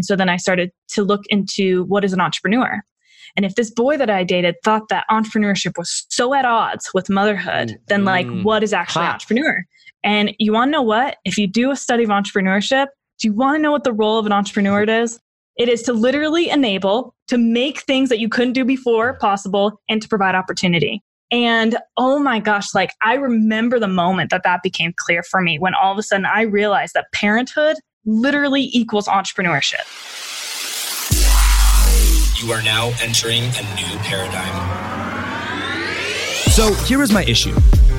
And so then I started to look into what is an entrepreneur. And if this boy that I dated thought that entrepreneurship was so at odds with motherhood, then like Mm. what is actually Ha. entrepreneur? And you want to know what? If you do a study of entrepreneurship, do you want to know what the role of an entrepreneur is? It is to literally enable, to make things that you couldn't do before possible, and to provide opportunity. And oh my gosh, like I remember the moment that that became clear for me when all of a sudden I realized that parenthood literally equals entrepreneurship. You are now entering a new paradigm. So here is my issue.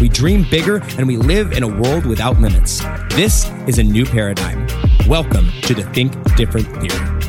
we dream bigger, and we live in a world without limits. This is a new paradigm. Welcome to the Think Different Theory.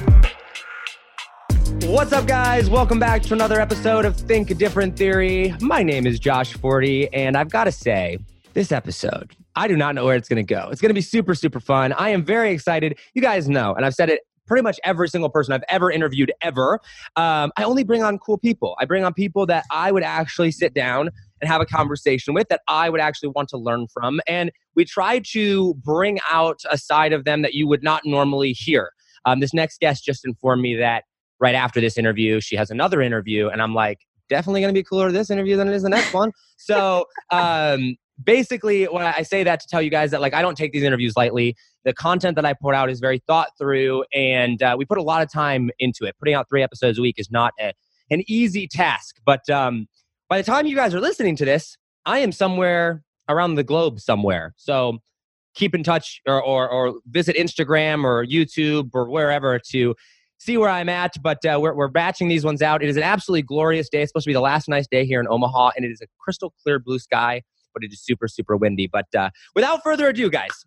What's up, guys? Welcome back to another episode of Think Different Theory. My name is Josh Forti, and I've got to say, this episode, I do not know where it's going to go. It's going to be super, super fun. I am very excited. You guys know, and I've said it pretty much every single person I've ever interviewed ever. Um, I only bring on cool people. I bring on people that I would actually sit down and have a conversation with that I would actually want to learn from. And we try to bring out a side of them that you would not normally hear. Um, this next guest just informed me that right after this interview, she has another interview, and I'm like, definitely going to be cooler this interview than it is the next one. So um, basically, when I say that to tell you guys that like I don't take these interviews lightly. The content that I put out is very thought through, and uh, we put a lot of time into it. Putting out three episodes a week is not a, an easy task, but um, by the time you guys are listening to this, I am somewhere around the globe somewhere. So keep in touch or, or, or visit Instagram or YouTube or wherever to see where I'm at. But uh, we're, we're batching these ones out. It is an absolutely glorious day. It's supposed to be the last nice day here in Omaha, and it is a crystal clear blue sky, but it is super, super windy. But uh, without further ado, guys,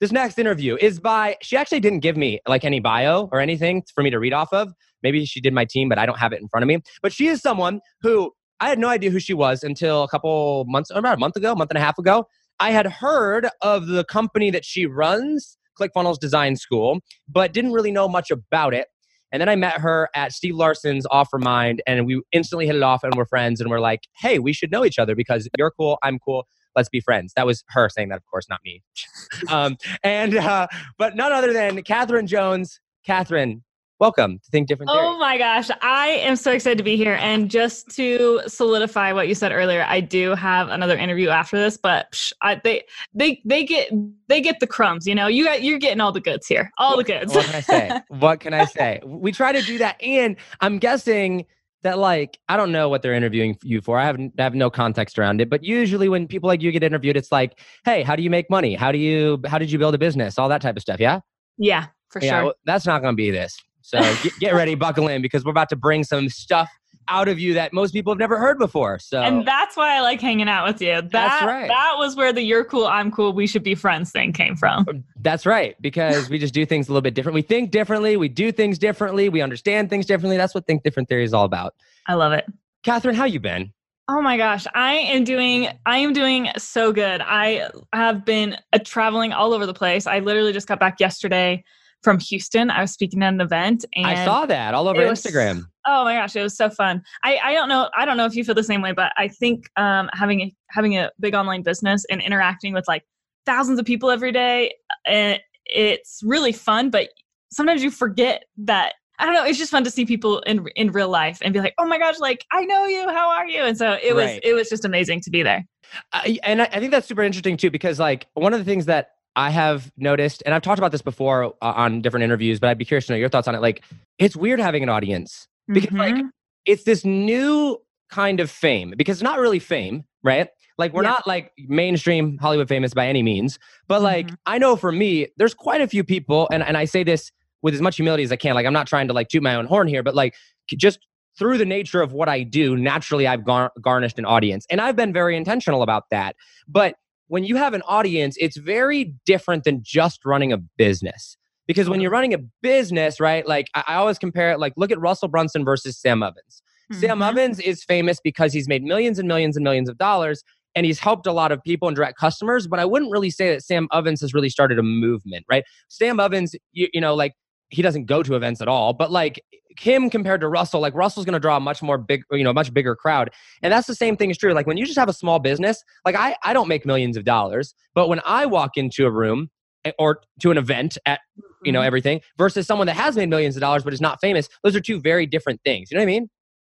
this next interview is by, she actually didn't give me like any bio or anything for me to read off of. Maybe she did my team, but I don't have it in front of me. But she is someone who I had no idea who she was until a couple months, about a month ago, month and a half ago. I had heard of the company that she runs, ClickFunnels Design School, but didn't really know much about it. And then I met her at Steve Larsen's OfferMind, and we instantly hit it off, and we're friends. And we're like, "Hey, we should know each other because you're cool, I'm cool. Let's be friends." That was her saying that, of course, not me. um, and uh, but none other than Catherine Jones. Catherine, welcome to Think Different Theory. Oh my gosh, I am so excited to be here. And just to solidify what you said earlier, I do have another interview after this, but psh, I, they they they get they get the crumbs. You know, you got you're getting all the goods here, all the goods. What can I say? what can I say? We try to do that, and I'm guessing that like I don't know what they're interviewing you for. I have I have no context around it. But usually when people like you get interviewed, it's like, hey, how do you make money? How do you how did you build a business? All that type of stuff. Yeah, yeah, for yeah. sure. well, that's not going to be this. So get, get ready, buckle in, because we're about to bring some stuff out of you that most people have never heard before. So and that's why I like hanging out with you. That right. that was where the "you're cool, I'm cool, we should be friends" thing came from. That's right, because we just do things a little bit different. We think differently, we do things differently, we understand things differently. That's what Think Different Theory is all about. I love it. Catherine, how you been? Oh my gosh, I am doing I am doing so good. I have been uh, traveling all over the place. I literally just got back yesterday from Houston. I was speaking at an event and I saw that all over it was- Instagram. Oh my gosh, it was so fun. I, I don't know I don't know if you feel the same way, but I think um, having a, having a big online business and interacting with like thousands of people every day, uh, it's really fun. But sometimes you forget that. I don't know. It's just fun to see people in in real life and be like, "Oh my gosh, like I know you. How are you?" And so it was Right. it was just amazing to be there. I, and I, I think that's super interesting too, because like one of the things that I have noticed, and I've talked about this before uh, on different interviews, but I'd be curious to know your thoughts on it. Like, it's weird having an audience because like Mhm. it's this new kind of fame because it's not really fame, right? Like we're Yeah. not like mainstream Hollywood famous by any means, but like Mhm. I know for me, there's quite a few people, and, and I say this with as much humility as I can. Like I'm not trying to like toot my own horn here, but like just through the nature of what I do, naturally I've gar- garnished an audience, and I've been very intentional about that. But when you have an audience, it's very different than just running a business Because when you're running a business, right? Like I, I always compare it. Like look at Russell Brunson versus Sam Ovens. Sam Mhm. Ovens is famous because he's made millions and millions and millions of dollars and he's helped a lot of people and direct customers. But I wouldn't really say that Sam Ovens has really started a movement, right? Sam Ovens, you, you know, like he doesn't go to events at all, but like him compared to Russell, like Russell's going to draw a much more big, you know, much bigger crowd. And that's the same thing is true. Like when you just have a small business, like I, I don't make millions of dollars, but when I walk into a room eh, or to an event at, you know, Mhm. everything versus someone that has made millions of dollars but is not famous, those are two very different things. You know what I mean?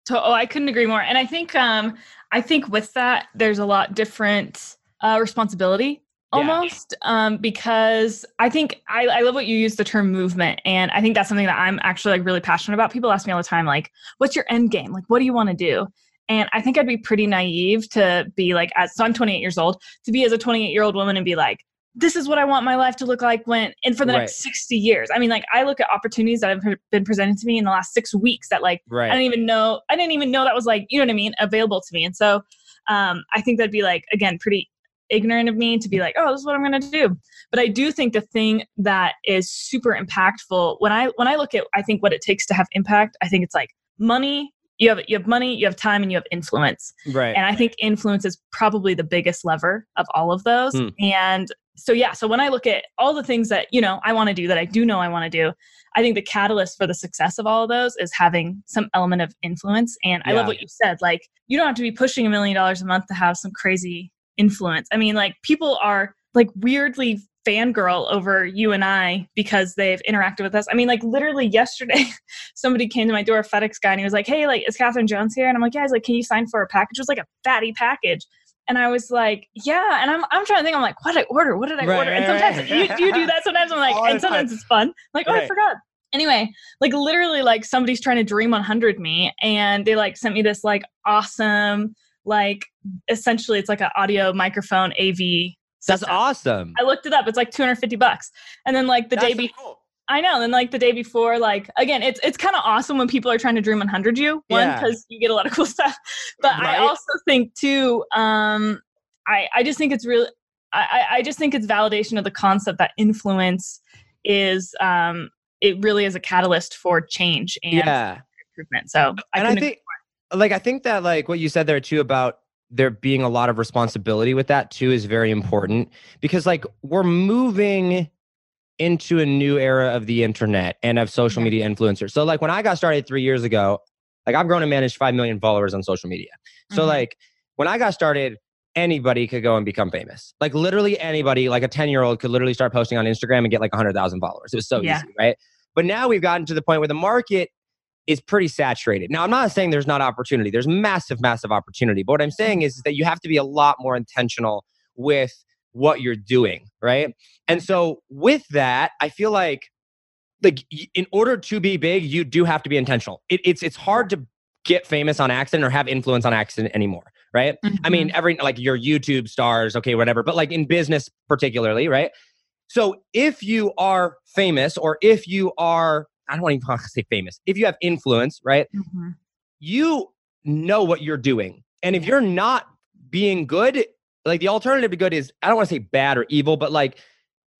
To, oh, I couldn't agree more. And I think um I think with that there's a lot different uh responsibility Yeah. almost um because I think I, I love what you use the term movement and I think that's something that I'm actually like really passionate about. People ask me all the time like what's your end game? Like what do you want to do? And I think I'd be pretty naive to be like as so I'm 28 years old to be as a 28 year old woman and be like this is what I want my life to look like when and for the Right. next 60 years. I mean like I look at opportunities that have been presented to me in the last 6 weeks that like Right. I didn't even know I didn't even know that was like, you know what I mean, available to me. And so um I think that'd be like again pretty ignorant of me to be like, oh, this is what I'm gonna do. But I do think the thing that is super impactful when I when I look at I think what it takes to have impact, I think it's like money, you have you have money, you have time, and you have influence. right. And I think influence is probably the biggest lever of all of those. Hmm. And so, yeah, so when I look at all the things that, you know, I want to do that I do know I want to do, I think the catalyst for the success of all of those is having some element of influence. And I love what you said. Like, you don't have to be pushing a million dollars a month to have some crazy influence. I mean, like, people are like weirdly fangirl over you and I because they've interacted with us. I mean, like literally yesterday, somebody came to my door, a FedEx guy, and he was like, "Hey, like, is Catherine Jones here?" And I'm like, "Yeah." He's like, "Can you sign for a package?" It was like a fatty package, and I was like, "Yeah." And I'm I'm trying to think. I'm like, "What did I order? What did I Right, order?" And sometimes right. you, you do that. Sometimes I'm like, All and sometimes time. it's fun. like, oh, I forgot. Anyway, like literally, like somebody's trying to dream 100 me, and they like sent me this like awesome, like essentially it's like an audio microphone AV. That's system. awesome. I looked it up. It's like 250 bucks. And then like the That's day so before, cool. I know. And like the day before, like again, it's it's kind of awesome when people are trying to dream 100 you. One Yeah. because you get a lot of cool stuff, but Right. I also think too. Um, I I just think it's really. I I- I just think it's validation of the concept that influence is um it really is a catalyst for change and Yeah. improvement. So I and I couldn't think like I think that like what you said there too about there being a lot of responsibility with that too is very important because like we're moving into a new era of the internet and of social Yeah. media influencers. So like when I got started 3 years ago, like I've grown and managed 5 million followers on social media. So Mhm. like when I got started anybody could go and become famous. Like literally anybody, like a 10-year-old could literally start posting on Instagram and get like 100,000 followers. It was so Yeah. easy, right? But now we've gotten to the point where the market is pretty saturated. Now, I'm not saying there's not opportunity. There's massive, massive opportunity. But what I'm saying is, is that you have to be a lot more intentional with what you're doing, right? And so with that, I feel like like in order to be big, you do have to be intentional. It, it's it's hard to get famous on accident or have influence on accident anymore, right? I mean, Mm-hmm. every like your YouTube stars, okay, whatever, but like in business particularly, right? So if you are famous or if you are, I don't even want to say famous, if you have influence, right? Mhm. You know what you're doing. And if Yeah. you're not being good, like the alternative to good is, I don't want to say bad or evil, but like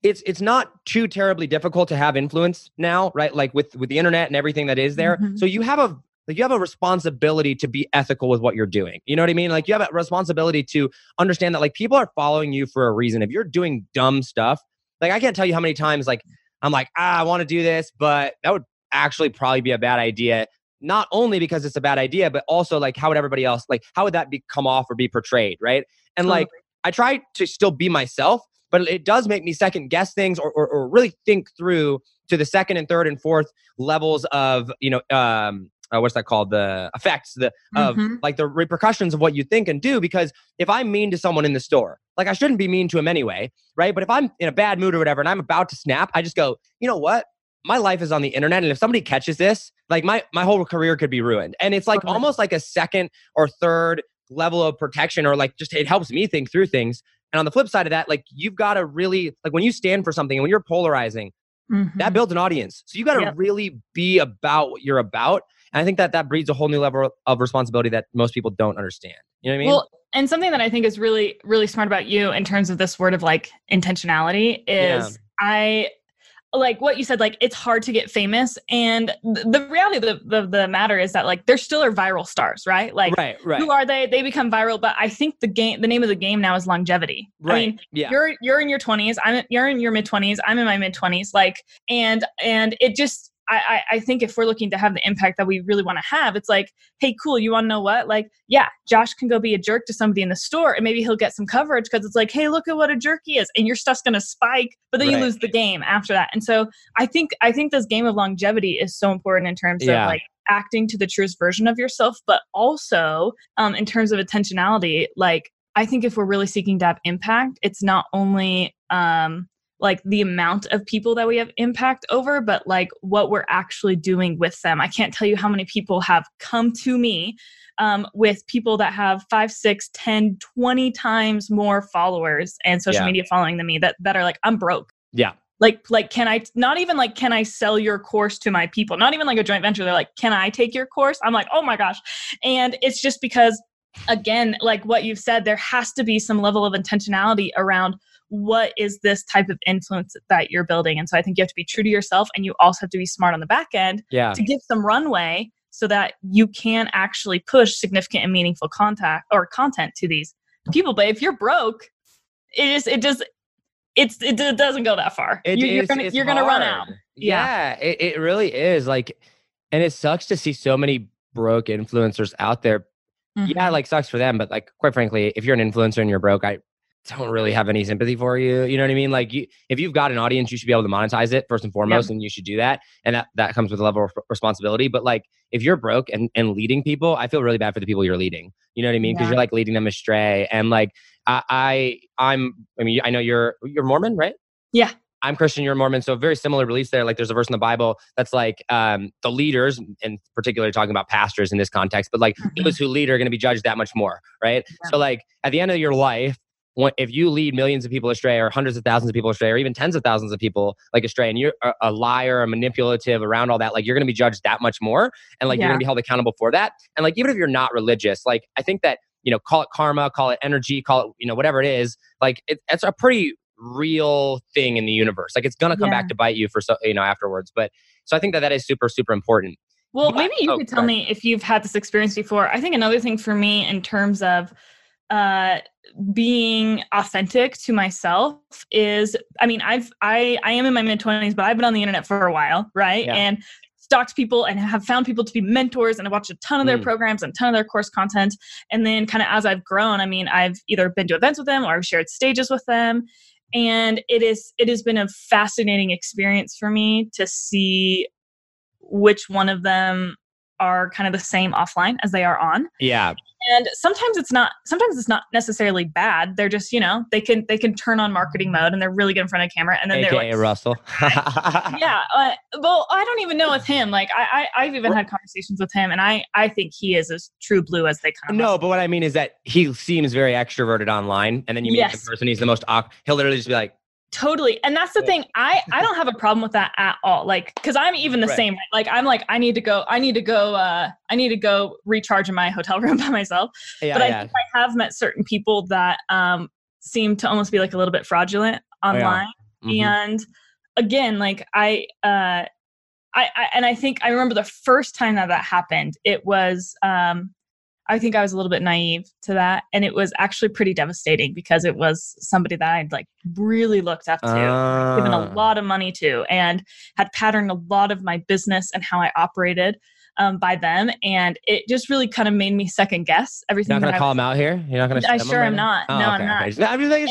it's it's not too terribly difficult to have influence now, right? Like with with the internet and everything that is there. Mhm. So you have a like you have a responsibility to be ethical with what you're doing. You know what I mean? Like you have a responsibility to understand that like people are following you for a reason. If you're doing dumb stuff, like I can't tell you how many times like I'm like, ah, I want to do this, but that would actually probably be a bad idea. Not only because it's a bad idea, but also like how would everybody else like how would that be come off or be portrayed, right? And like I try to still be myself, but it does make me second guess things or, or, or really think through to the second and third and fourth levels of you know um uh, what's that called the effects the of Mhm. like the repercussions of what you think and do because if i'm mean to someone in the store like i shouldn't be mean to him anyway right but if i'm in a bad mood or whatever and i'm about to snap i just go you know what my life is on the internet and if somebody catches this like my my whole career could be ruined and it's like almost like a second or third level of protection or like just it helps me think through things and on the flip side of that like you've got to really like when you stand for something and when you're polarizing that Mhm. builds an audience. So you got to Yep. really be about what you're about. And I think that that breeds a whole new level of responsibility that most people don't understand. You know what I mean? Well, and something that I think is really, really smart about you in terms of this word of like intentionality is I like what you said like it's hard to get famous and th- the reality of the, the, the matter is that like there still are viral stars right like right, right. who are they they become viral but i think the game the name of the game now is longevity right. i mean yeah. you're you're in your 20s i'm you're in your mid 20s i'm in my mid 20s like and and it just I, I think if we're looking to have the impact that we really want to have, it's like, hey, cool, you want to know what? Like, yeah, Josh can go be a jerk to somebody in the store and maybe he'll get some coverage because it's like, hey, look at what a jerk he is. And your stuff's gonna spike, but then Right. you lose the game after that. And so I think I think this game of longevity is so important in terms Yeah. of like acting to the truest version of yourself, but also um, in terms of intentionality, like I think if we're really seeking to have impact, it's not only um, like the amount of people that we have impact over, but like what we're actually doing with them. I can't tell you how many people have come to me um, with people that have five, six, ten, twenty times more followers and social Yeah. media following than me that, that are like, I'm broke. Yeah. Like, like, can I not even like, can I sell your course to my people? Not even like a joint venture. They're like, can I take your course? I'm like, oh my gosh. And it's just because again like what you've said there has to be some level of intentionality around what is this type of influence that you're building and so i think you have to be true to yourself and you also have to be smart on the back end Yeah. to give some runway so that you can actually push significant and meaningful contact or content to these people but if you're broke it just it just it's it, d- doesn't go that far It you, you're gonna you're gonna run out Yeah. Yeah, it, it really is. Like, and it sucks to see so many broke influencers out there. Yeah, Mhm. like sucks for them, but like quite frankly, if you're an influencer and you're broke, I don't really have any sympathy for you. You know what I mean? Like, you, if you've got an audience, you should be able to monetize it first and foremost, and you should do that. And that that comes with a level of responsibility. But like, if you're broke and and leading people, I feel really bad for the people you're leading. You know what I mean? Because Yeah. you're like leading them astray. And like, I, I I'm I mean, I know you're you're Mormon, right? Yeah. I'm Christian, you're Mormon. So very similar beliefs there. Like there's a verse in the Bible that's like um, the leaders, and particularly talking about pastors in this context, but like Mhm. those who lead are going to be judged that much more, right? Yeah. So like at the end of your life, if you lead millions of people astray, or hundreds of thousands of people astray, or even tens of thousands of people like astray, and you're a, liar, a manipulative around all that, like you're going to be judged that much more, and like you're going to be held accountable for that. And like even if you're not religious, like I think that you know, call it karma, call it energy, call it you know whatever it is, like it, it's a pretty real thing in the universe. Like it's gonna come Yeah. back to bite you for so you know afterwards. But so I think that that is super super important. Well, But- maybe you oh, could tell me if you've had this experience before. I think another thing for me in terms of uh being authentic to myself is I mean, I've I I am in my mid 20s, but I've been on the internet for a while, right? Yeah. And stalked people and have found people to be mentors and I've watched a ton of their Mm. programs and a ton of their course content. And then kind of as I've grown, I mean, I've either been to events with them or I've shared stages with them. And it is it has been a fascinating experience for me to see which one of them are kind of the same offline as they are on Yeah, and sometimes it's not sometimes it's not necessarily bad they're just you know they can they can turn on marketing mode and they're really good in front of camera and then AKA they're like Russell. yeah uh, well i don't even know with him like I, I i've even had conversations with him and i i think he is as true blue as they come No, but what I mean is that he seems very extroverted online, and then you meet Yes. the person, he's the most. awkward. He'll literally just be like, totally and that's the Yeah. thing i i don't have a problem with that at all like because i'm even the Right. same like i'm like i need to go i need to go uh i need to go recharge in my hotel room by myself yeah, but I yeah, think I have met certain people that um, seem to almost be like a little bit fraudulent online. Oh, yeah. online. Mhm. And again, like I, uh, I, I, and I think I remember the first time that that happened. It was, um, I think I was a little bit naive to that, and it was actually pretty devastating because it was somebody that I'd like really looked up to given a Ah. lot of money to and had patterned a lot of my business and how I operated um, by them. And it just really kind of made me second guess You're everything. not gonna call was- him out here. You're not gonna. I sure am not. Oh, No, I'm okay, not. okay. I'm just making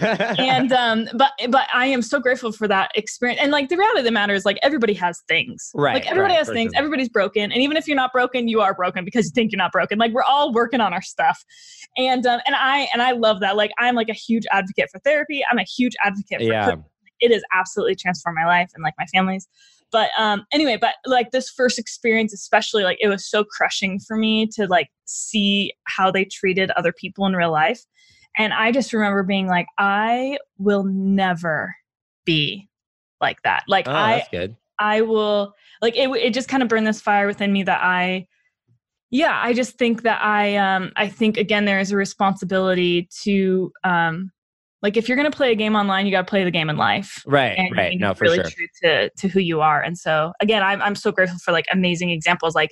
sure. and um but but i am so grateful for that experience and like the reality of the matter is like everybody has things Right, like everybody right, has things sure. everybody's broken and even if you're not broken you are broken because you think you're not broken like we're all working on our stuff and um and i and i love that like i'm like a huge advocate for therapy i'm a huge advocate for yeah, it has absolutely transformed my life and like my family's but um anyway but like this first experience especially like it was so crushing for me to like see how they treated other people in real life and i just remember being like i will never be like that like oh, i that's good. I will like it. It just kind of burned this fire within me that I, yeah, I just think that I, um, I think again there is a responsibility to, um, Like if you're going to play a game online, you got to play the game in life. Right, and right. No, for really sure. true to to who you are. And so again, I'm I'm so grateful for like amazing examples. Like,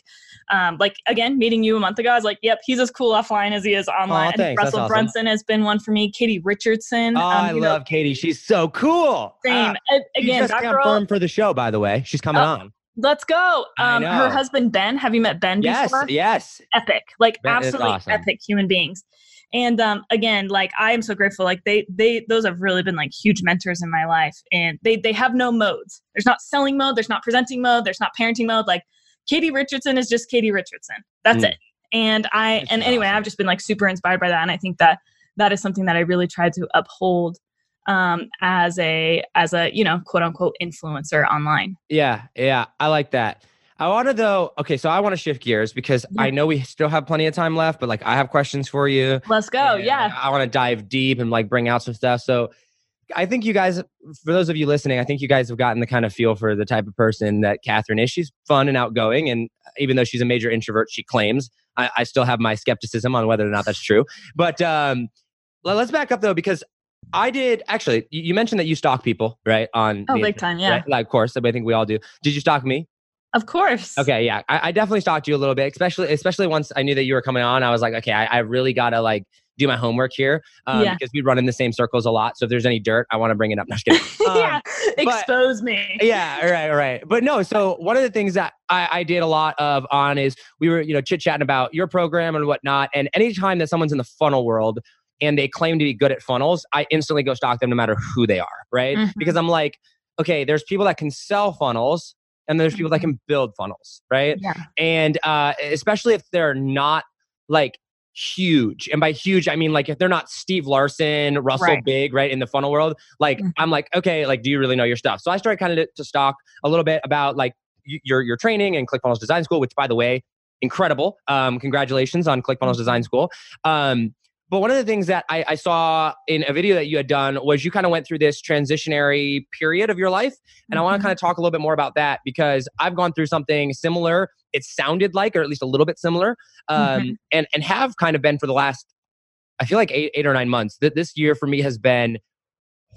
um, like again, meeting you a month ago, I was like, yep, he's as cool offline as he is online. Thanks. Russell awesome. Brunson has been one for me. Katie Richardson. Oh, um, I know, love Katie. She's so cool. Same. Ah, again, just confirmed for the show, by the way. She's coming Oh, on. Let's go. Um, her husband Ben. Have you met Ben Yes, before? yes. Epic, like Ben absolutely awesome. epic human beings. And um, again, like I am so grateful. Like they, they, those have really been like huge mentors in my life. And they, they have no modes. There's not selling mode. There's not presenting mode. There's not parenting mode. Like Katie Richardson is just Katie Richardson. That's Mm. it. And I, This and is anyway, awesome. I've just been like super inspired by that. And I think that that is something that I really tried to uphold um, as a, as a, you know, quote unquote influencer online. Yeah, yeah. I like that. I want to though. Okay, so I want to shift gears because Yeah. I know we still have plenty of time left, but like I have questions for you. Let's go. Yeah. I want to dive deep and like bring out some stuff. So I think you guys, for those of you listening, I think you guys have gotten the kind of feel for the type of person that Catherine is. She's fun and outgoing, and even though she's a major introvert, she claims. I, I still have my skepticism on whether or not that's true. But um, le- let's back up though, because I did actually. You mentioned that you stalk people, right? On Oh, big time. Yeah. right? Like, of course, I think we all do. Did you stalk me? Of course. Okay, yeah, I, I definitely stalked you a little bit, especially especially once I knew that you were coming on. I was like, okay, I, I really gotta like do my homework here um, Yeah. because we run in the same circles a lot. So if there's any dirt, I want to bring it up. No. Um, yeah. Expose me. yeah, right, right. But no, so one of the things that I, I did a lot of on is we were, you know, chit chatting about your program and whatnot. And anytime that someone's in the funnel world and they claim to be good at funnels, I instantly go stalk them no matter who they are, right? Mhm. Because I'm like, okay, there's people that can sell funnels and there's people that can build funnels, right? Yeah. And uh, especially if they're not like huge. And by huge, I mean like if they're not Steve Larsen, Russell Right. Big, right, in the funnel world, like Mhm. I'm like, okay, like, do you really know your stuff? So I started kind of to, to stalk a little bit about like your your training and ClickFunnels Design School, which by the way, incredible. Um, congratulations on ClickFunnels Design School. Um, but one of the things that I, I saw in a video that you had done was you kind of went through this transitionary period of your life. And I want to kind of talk a little bit more about that because I've gone through something similar. It sounded like, or at least a little bit similar, um, Mhm. and and have kind of been for the last, I feel like eight eight or nine months. That this year for me has been,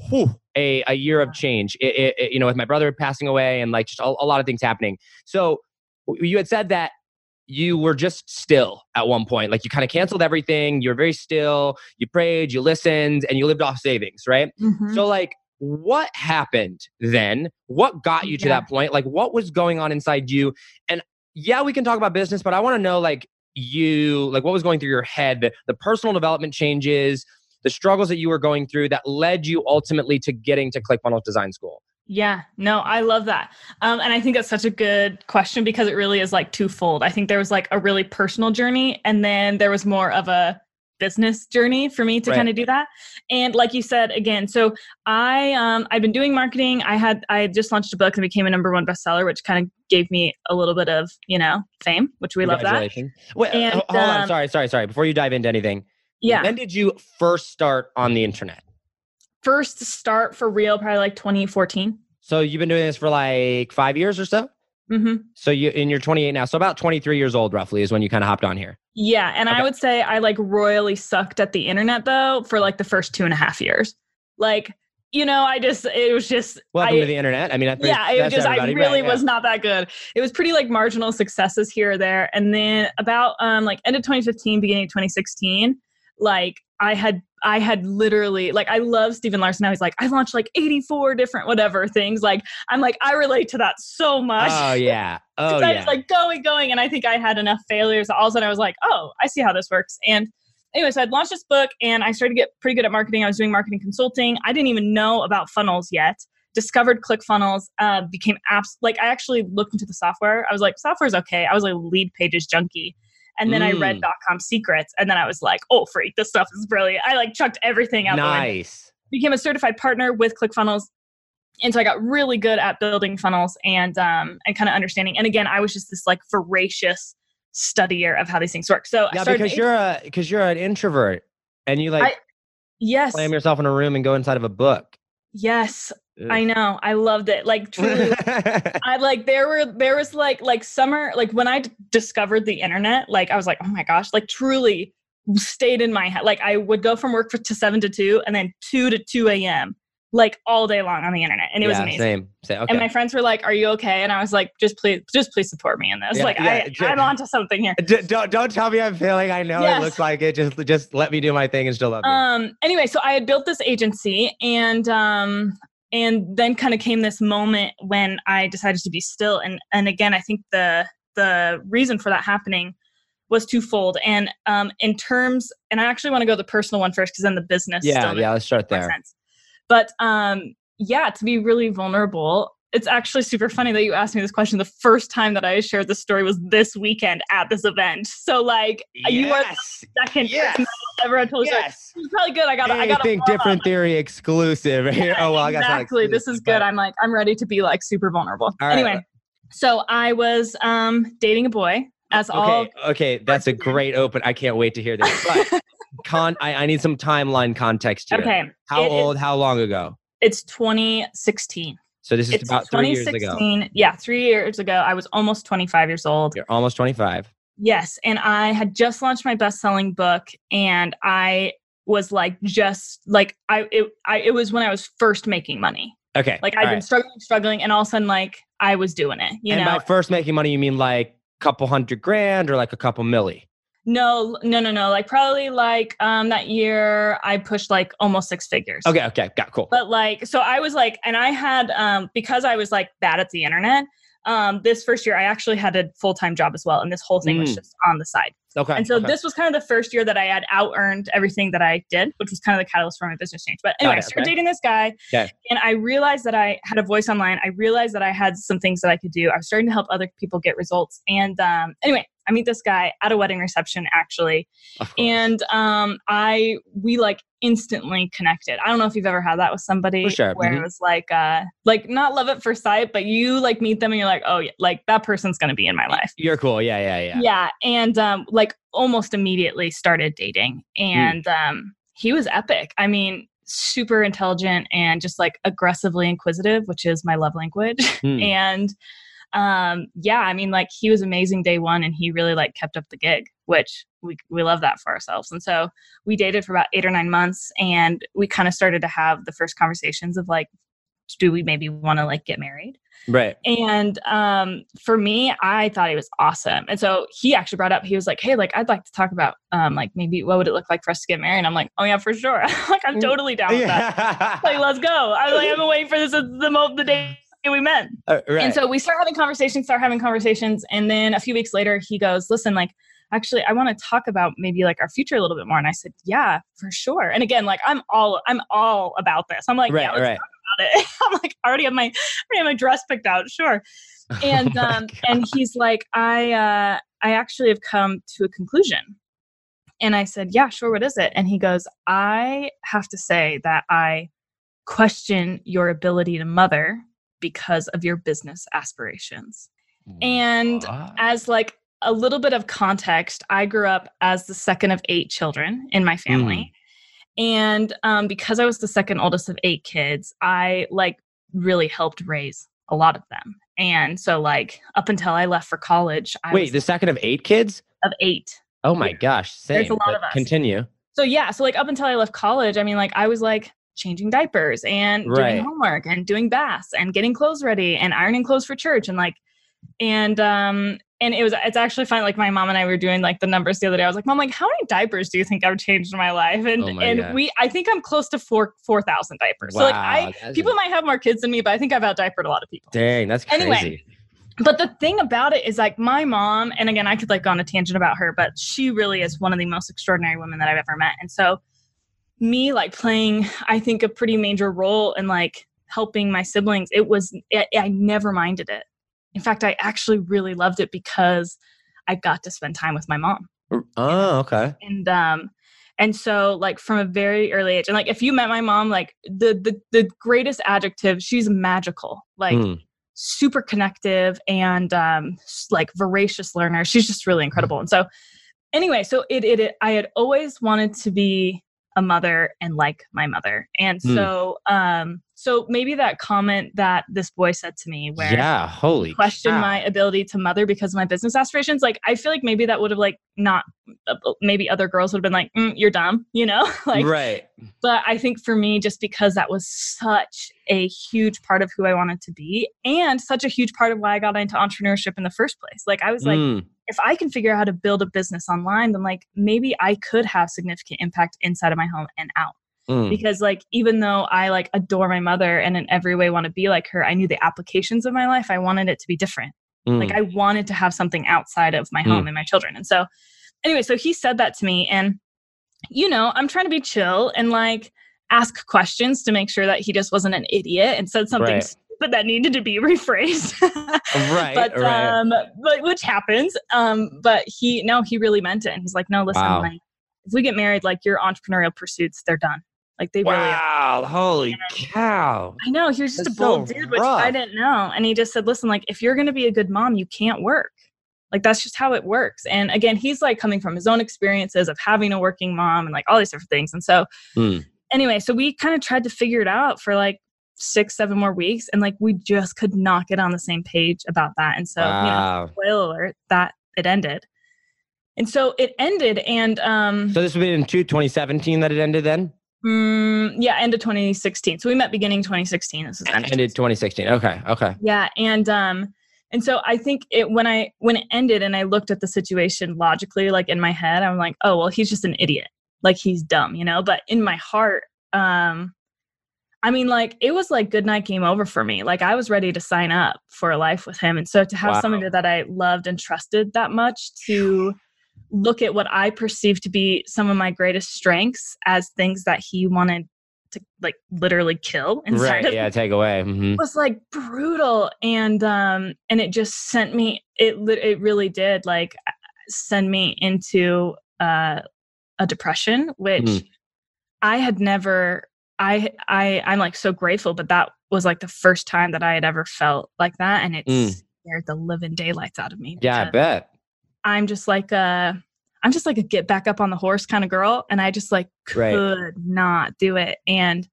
whew, a a year of change. It, it- it- you know, with my brother passing away and like just a, a lot of things happening. So you had said that you were just still at one point. Like you kind of canceled everything. You were very still. You prayed. You listened, and you lived off savings, right? Mhm. So, like, what happened then? What got you to Yeah. that point? Like, what was going on inside you? And yeah, we can talk about business, but I want to know, like, you, like, what was going through your head, the, the personal development changes, the struggles that you were going through that led you ultimately to getting to ClickFunnels Design School. Yeah, no, I love that. Um, and I think that's such a good question because it really is like twofold. I think there was like a really personal journey, and then there was more of a business journey for me to Right. kind of do that. And like you said, again, so I um I've been doing marketing. I had I had just launched a book and became a number one bestseller, which kind of gave me a little bit of you know fame, which we love that. Wait, uh, And, ho- hold on. um, Sorry, sorry, sorry. Before you dive into anything, Yeah, when did you first start on the internet? First start for real, probably like 2014. So you've been doing this for like five years or so? hmm So you and you're 28 now. So about 23 years old, roughly, is when you kind of hopped on here. Yeah, and Okay. I would say I like royally sucked at the internet though for like the first two and a half years. Like, you know, I just it was just Welcome I, to the internet. I mean, I yeah, it was just I really right, was not that good. It was pretty like marginal successes here or there, and then about um like end of 2015, beginning of 2016, like I had I had literally like I love Stephen Larsen now. He's like I launched like 84 different whatever things. Like I'm like I relate to that so much. Oh yeah. Oh Because I yeah. was like going, going, and I think I had enough failures. All of a sudden, I was like, oh, I see how this works. And anyway, so I'd launched this book, and I started to get pretty good at marketing. I was doing marketing consulting. I didn't even know about funnels yet. Discovered ClickFunnels. Uh, became apps. Like I actually looked into the software. I was like, software's okay. I was a Leadpages junkie. And then I read Mm. dot com secrets, and then I was like, "Oh, freak! This stuff is brilliant." I like chucked everything out nice. became a certified partner with ClickFunnels. And so I got really good at building funnels and um, and kind of understanding. And again, I was just this like voracious studier of how these things work. So Yeah, started because you're a because you're an introvert and you like yes, slam yourself in a room and go inside of a book. Yes, Ugh. I know, I loved it. Like truly, I like there were there was like like summer like when I d- discovered the internet, like I was like, oh my gosh, like truly stayed in my head. Like I would go from work for, to seven to two, and then two to two a.m. like all day long on the internet, and it was amazing. Same. Same. Okay. And my friends were like, "Are you okay?" And I was like, "Just please, just please support me in this. Yeah, like yeah, I, i'm onto something here." D- don't don't tell me I'm failing. I know Yes. it looks like it. Just just let me do my thing and still love you. Um. Anyway, so I had built this agency, and um, and then kind of came this moment when I decided to be still. And and again, I think the the reason for that happening was twofold. And um, in terms, and I actually want to go the personal one first because then the business. yeah, still yeah. Let's start there. sense. But um, yeah, to be really vulnerable. It's actually super funny that you asked me this question. The first time that I shared this story was this weekend at this event. So like you are the second Yes. ever told this story. Yes. It's probably good. I got. I got. Different theory exclusive here. oh well, I guess not exactly. This is good. but- I'm like, I'm ready to be like super vulnerable. All right. Anyway, so I was um dating a boy, as all. Okay, okay, that's a great open. I can't wait to hear this. But con, I, I need some timeline context here. Okay. How it is- old? How long ago? It's 2016. So this is It's about three years ago. 2016. Yeah, three years ago. I was almost 25 years old. You're almost 25. Yes, and I had just launched my best-selling book, and I was like, just like I it I it was when I was first making money. Okay. Like I'd been right. struggling, struggling, and all of a sudden, like I was doing it. You and know, by first making money, you mean like a couple hundred grand or like a couple milli? No, no, no, no. Like probably like um that year I pushed like almost six figures. Okay, okay, got cool. But like so I was like and I had um because I was like bad at the internet, um this first year I actually had a full-time job as well and this whole thing was Mm. just on the side. Okay. And so okay. this was kind of the first year that I had out earned everything that I did, which was kind of the catalyst for my business change. But anyway, I started okay. dating this guy Okay. and I realized that I had a voice online. I realized that I had some things that I could do. I was starting to help other people get results. And um, anyway, I meet this guy at a wedding reception actually and um i we like instantly connected i don't know if you've ever had that with somebody sure, where mhm. it was like uh like not love at first sight but you like meet them and you're like oh yeah like that person's gonna be in my life You're cool. Yeah, yeah, yeah. yeah, and um like almost immediately started dating Hmm. and um he was epic i mean super intelligent and just like aggressively inquisitive which is my love language Hmm. and um yeah i mean like he was amazing day one and he really like kept up the gig which we, we love that for ourselves. And so we dated for about eight or nine months and we kind of started to have the first conversations of like do we maybe want to like get married? Right. and um for me i thought he was awesome. And so he actually brought up he was like hey like i'd like to talk about um like maybe what would it look like for us to get married? And i'm like oh yeah for sure. Like i'm Mm. totally down with that. Like let's go. I'm like i've been waiting for this the the day we met Uh, right. and so we start having conversations, start having conversations. And then a few weeks later, he goes, Listen, like, actually, I want to talk about maybe like our future a little bit more. And I said, Yeah, for sure. And again, like, I'm all, I'm all about this. I'm like, right, Yeah, right. about it. I'm like, I already have my, I already have my dress picked out. Sure. And, Oh um, God. and he's like, I, uh, I actually have come to a conclusion. And I said, Yeah, sure. What is it? And he goes, I have to say that I question your ability to mother because of your business aspirations. And as like a little bit of context, I grew up as the second of eight children in my family. And um, because I was the second oldest of eight kids, I like really helped raise a lot of them. And so, like, up until I left for college, I Wait, the second of eight kids? of eight. Oh my gosh. Same. There's a lot of us. Continue. So, yeah, so like up until I left college, I mean, like, I was like changing diapers and Right. doing homework and doing baths and getting clothes ready and ironing clothes for church and like, and, um, and it was, it's actually fun. Like my mom and I were doing like the numbers the other day. I was like, mom, like how many diapers do you think I've changed in my life? And, Oh my and we, I think I'm close to four, 4,000 diapers. So like I, people a- might have more kids than me, but I think I've out diapered a lot of people. Dang, that's crazy. Anyway, But the thing about it is like my mom, and again, I could like go on a tangent about her, but she really is one of the most extraordinary women that I've ever met. And so me like playing, I think a pretty major role in like helping my siblings, it was, I, I never minded it. In fact, I actually really loved it because I got to spend time with my mom. Oh, okay. And, um, and so like from a very early age, and like if you met my mom, like the the the greatest adjective, she's magical. Like Mm. super connective and um like voracious learner she's just really incredible and so anyway so it, it it i had always wanted to be a mother and like my mother and Mm. so um so maybe that comment that this boy said to me where yeah, holy question my ability to mother because of my business aspirations like i feel like maybe that would have like not uh, maybe other girls would have been like mm, you're dumb you know? Like right. but i think for me just because that was such a huge part of who i wanted to be and such a huge part of why i got into entrepreneurship in the first place like i was like Mm, if i can figure out how to build a business online then like maybe i could have significant impact inside of my home and out mm. because like even though i like adore my mother and in every way want to be like her i knew the applications of my life i wanted it to be different Mm. like i wanted to have something outside of my home and my children and so anyway so he said that to me and you know i'm trying to be chill and like ask questions to make sure that he just wasn't an idiot and said something Right. stupid that needed to be rephrased Right, but right. um but which happens um but he no he really meant it and he's like no listen Wow. like if we get married like your entrepreneurial pursuits they're done like they really wow, holy cow. I know he was just That's a bold so dude, which I didn't know. And he just said, "Listen, like if you're going to be a good mom, you can't work. Like that's just how it works." And again, he's like coming from his own experiences of having a working mom and like all these different things. And so, Mm. anyway, so we kind of tried to figure it out for like six, seven more weeks, and like we just could not get on the same page about that. And so, you know, spoiler alert, that it ended. And so it ended, and um, So this would be in two- 2017 that it ended then? Mm, yeah, end of 2016. So we met beginning 2016. This is Ended 2016. Okay, okay. yeah and um and so i think it when i when it ended and i looked at the situation logically like in my head i'm like oh well he's just an idiot like he's dumb you know but in my heart um i mean like it was like good night game over for me like i was ready to sign up for a life with him and so to have Wow. somebody that i loved and trusted that much to look at what i perceived to be some of my greatest strengths as things that he wanted to like literally kill inside Right, of yeah, take away. hmm was like brutal and um and it just sent me it it really did like send me into uh a depression which Mhm. i had never i i i'm like so grateful but that was like the first time that i had ever felt like that and it Mm. scared the living daylights out of me Yeah, I bet. I'm just like a i'm just like a get back up on the horse kind of girl and i just like Right. could not do it and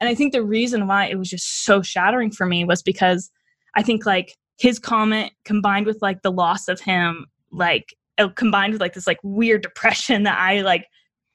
and i think the reason why it was just so shattering for me was because i think like his comment combined with like the loss of him like uh, combined with like this like weird depression that i like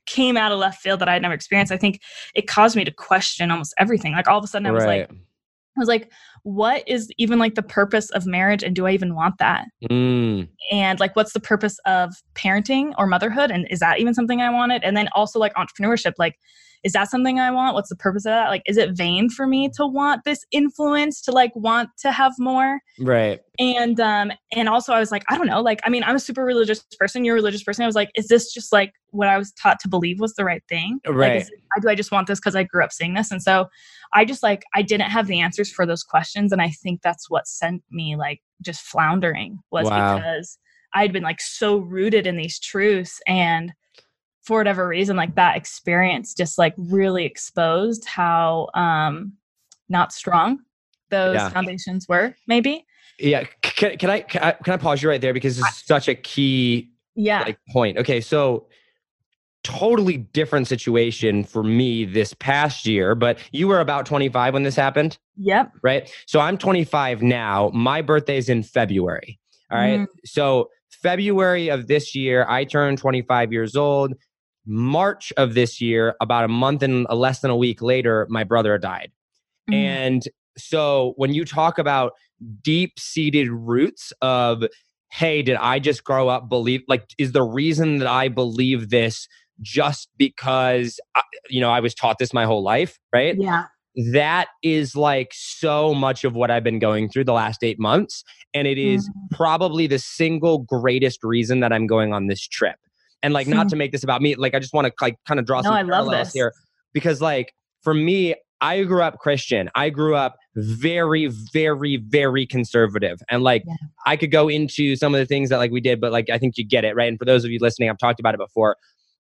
came out of left field that i had never experienced i think it caused me to question almost everything like all of a sudden i was right. like i was like what is even like the purpose of marriage and do i even want that? Mm, and like what's the purpose of parenting or motherhood and is that even something i wanted? And then also like entrepreneurship like is that something i want? What's the purpose of that? Like is it vain for me to want this influence to like want to have more? Right. and um and also i was like i don't know like i mean i'm a super religious person you're a religious person. I was like is this just like what i was taught to believe was the right thing? Like Right. is, do i just want this because i grew up seeing this? And so i just like i didn't have the answers for those questions and i think that's what sent me like just floundering was Wow. because i'd been like so rooted in these truths and for whatever reason like that experience just like really exposed how um not strong those Yeah. foundations were maybe Yeah. Can, can I can I can I pause you right there because it's such a key yeah like point. Okay, so totally different situation for me this past year, but you were about 25 when this happened, yep right? So I'm 25 now. My birthday's in February. All right. Mm. So February of this year, I turned 25 years old. March of this year, about a month and less than a week later, my brother died. Mhm. And so when you talk about deep seated roots of, hey, did I just grow up believe, like, is the reason that I believe this just because, I, you know, I was taught this my whole life, right? yeah That is like so much of what I've been going through the last eight months. And it is Mm. probably the single greatest reason that I'm going on this trip. And like, not Hmm. to make this about me, like, I just want to like kind of draw No, some I love parallels this. here because, like, for me, I grew up Christian. I grew up very, very, very conservative. And like, Yeah. I could go into some of the things that like we did, but like, I think you get it, right? And for those of you listening, I've talked about it before.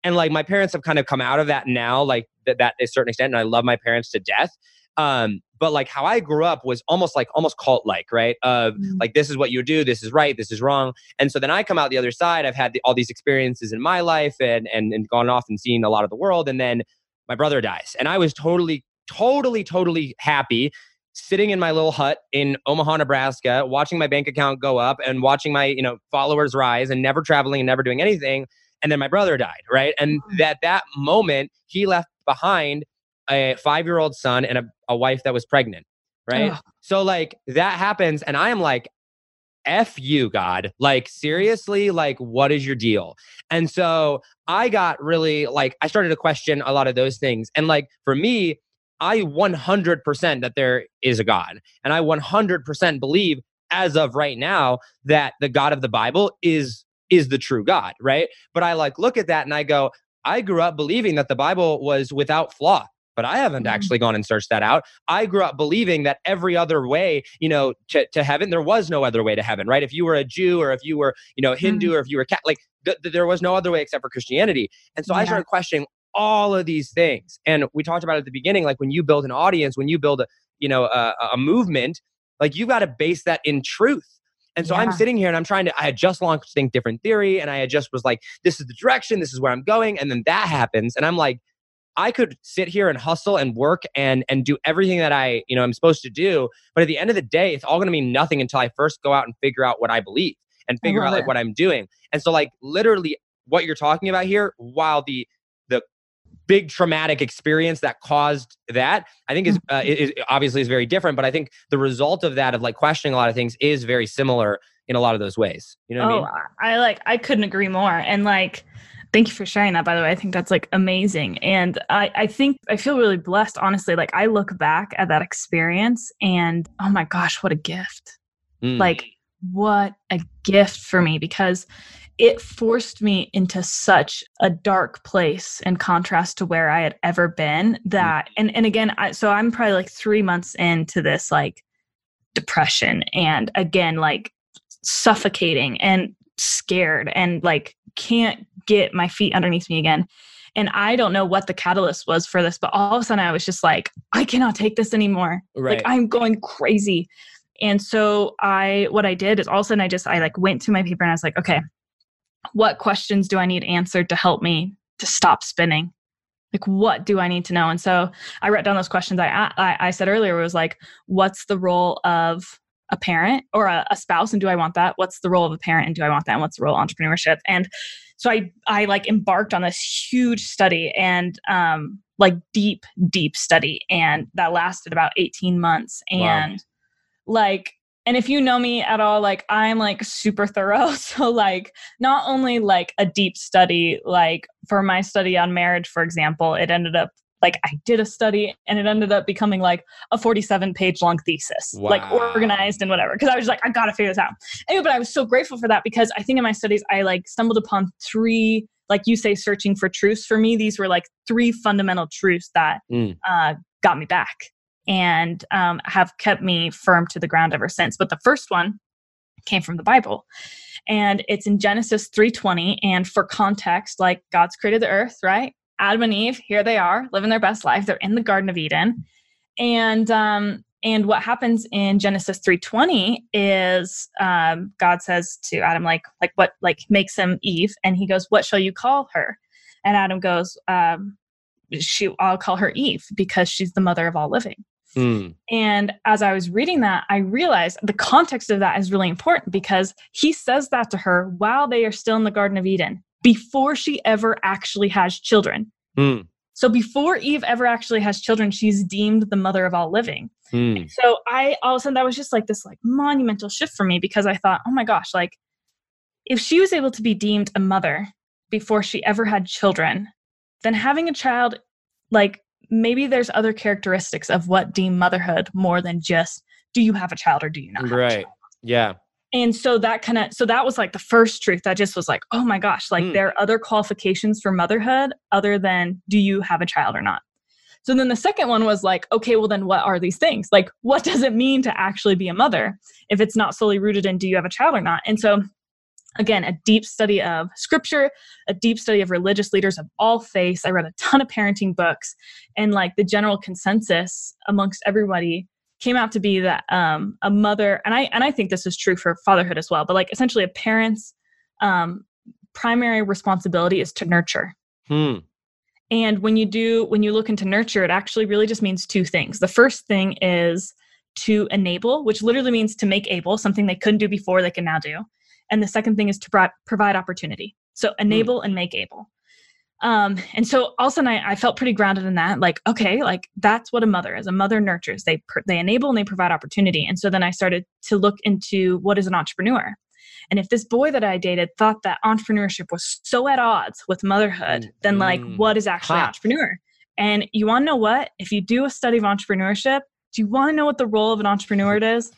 And like, my parents have kind of come out of that now, like that, that a certain extent. And I love my parents to death. Um, but like how I grew up was almost like almost cult like, right? Of Mm. like this is what you do, this is right, this is wrong. And so then I come out the other side. I've had the, all these experiences in my life and and and gone off and seen a lot of the world. And then my brother dies, and I was totally totally, totally happy sitting in my little hut in Omaha, Nebraska, watching my bank account go up and watching my, you know, followers rise and never traveling and never doing anything. And then my brother died, right? And Mm. that that moment, he left behind a five-year-old son and a, a wife that was pregnant, right? Ugh. So like that happens, and I am like, F you, God. Like, seriously, like, what is your deal? And so I got really like, I started to question a lot of those things. And like, for me, I 100% that there is a God. And I 100% believe as of right now that the God of the Bible is is the true God, right? But I like look at that and I go, I grew up believing that the Bible was without flaw, but I haven't Mhm. actually gone and searched that out. I grew up believing that every other way, you know, to, to heaven, there was no other way to heaven, right? If you were a Jew or if you were, you know, Hindu or if you were Catholic, th- th- there was no other way except for Christianity. And so I started questioning all of these things. And we talked about it at the beginning, like when you build an audience, when you build a, you know, a, a movement, like you got to base that in truth. And so I'm sitting here and I'm trying to, I had just launched Think Different Theory and I had just was like, this is the direction, this is where I'm going. And then that happens. And I'm like, I could sit here and hustle and work and and do everything that I, you know, I'm supposed to do. But at the end of the day, it's all gonna mean nothing until I first go out and figure out what I believe and figure out like it. what I'm doing. And so like literally what you're talking about here, while the big traumatic experience that caused that i think is, uh, is obviously is very different but i think the result of that of like questioning a lot of things is very similar in a lot of those ways you know what oh, i mean I, I like I couldn't agree more. And like, thank you for sharing that. By the way, I think that's like amazing. And I I think I feel really blessed. Honestly, like I look back at that experience, and oh my gosh, what a gift! Mm. Like what a gift for me because it forced me into such a dark place in contrast to where I had ever been that mm. and and again I so I'm probably like 3 months into this like depression and again like suffocating and scared and like can't get my feet underneath me again. And I don't know what the catalyst was for this but all of a sudden I was just like I cannot take this anymore. Right. Like i'm going crazy and so i what i did is all of a sudden i just i like went to my paper and i was like okay what questions do i need answered to help me to stop spinning? Like what do i need to know? And so i wrote down those questions. I i, I said earlier was like what's the role of a parent or a, a spouse and do i want that? What's the role of a parent and do i want that? And what's the role of entrepreneurship? And so i i like embarked on this huge study and um like deep deep study. And that lasted about 18 months Wow. Like and if you know me at all like i'm like super thorough. So like not only like a deep study like for my study on marriage for example it ended up like i did a study and it ended up becoming like a 47 page long thesis like organized and whatever because i was like i gotta figure this out. Anyway but i was so grateful for that because i think in my studies i like stumbled upon three like you say searching for truths. For me these were like three fundamental truths that Mm. uh, got me back and um, have kept me firm to the ground ever since. But the first one came from the bible and it's in genesis 3.20 and for context like god's created the earth right? Adam and eve here they are living their best life. They're in the garden of eden. And um and what happens in genesis 3.20 is um, god says to adam like like what like makes him eve and he goes what shall you call her? And adam goes um, she i'll call her eve because she's the mother of all living Mm. and as I was reading that, I realized the context of that is really important because he says that to her while they are still in the Garden of Eden, before she ever actually has children. Mm. So before Eve ever actually has children, she's deemed the mother of all living. Mm. So I all of a sudden that was just like this like monumental shift for me because I thought, oh my gosh, like if she was able to be deemed a mother before she ever had children, then having a child like maybe there's other characteristics of what deem motherhood more than just do you have a child or do you not have a Right. Yeah. and so that kind of so that was like the first truth that just was like oh my gosh like Mm. there are other qualifications for motherhood other than do you have a child or not so then the second one was like okay well then what are these things like what does it mean to actually be a mother if it's not solely rooted in do you have a child or not and so again a deep study of scripture a deep study of religious leaders of all faiths i read a ton of parenting books and like the general consensus amongst everybody came out to be that um, a mother and i and i think this is true for fatherhood as well but like essentially a parent's um, primary responsibility is to nurture Hmm. And when you do, when you look into nurture, it actually really just means two things. The first thing is to enable, which literally means to make able, something they couldn't do before, they can now do. And the second thing is to pro- provide opportunity. So enable mm. and make able. Um, and so all of a sudden I, I, felt pretty grounded in that. Like, okay, like that's what a mother is. A mother nurtures. They they enable and they provide opportunity. And so then I started to look into what is an entrepreneur. And if this boy that I dated thought that entrepreneurship was so at odds with motherhood, mm. then like mm. what is actually an entrepreneur? And you want to know what? If you do a study of entrepreneurship, do you want to know what the role of an entrepreneur is?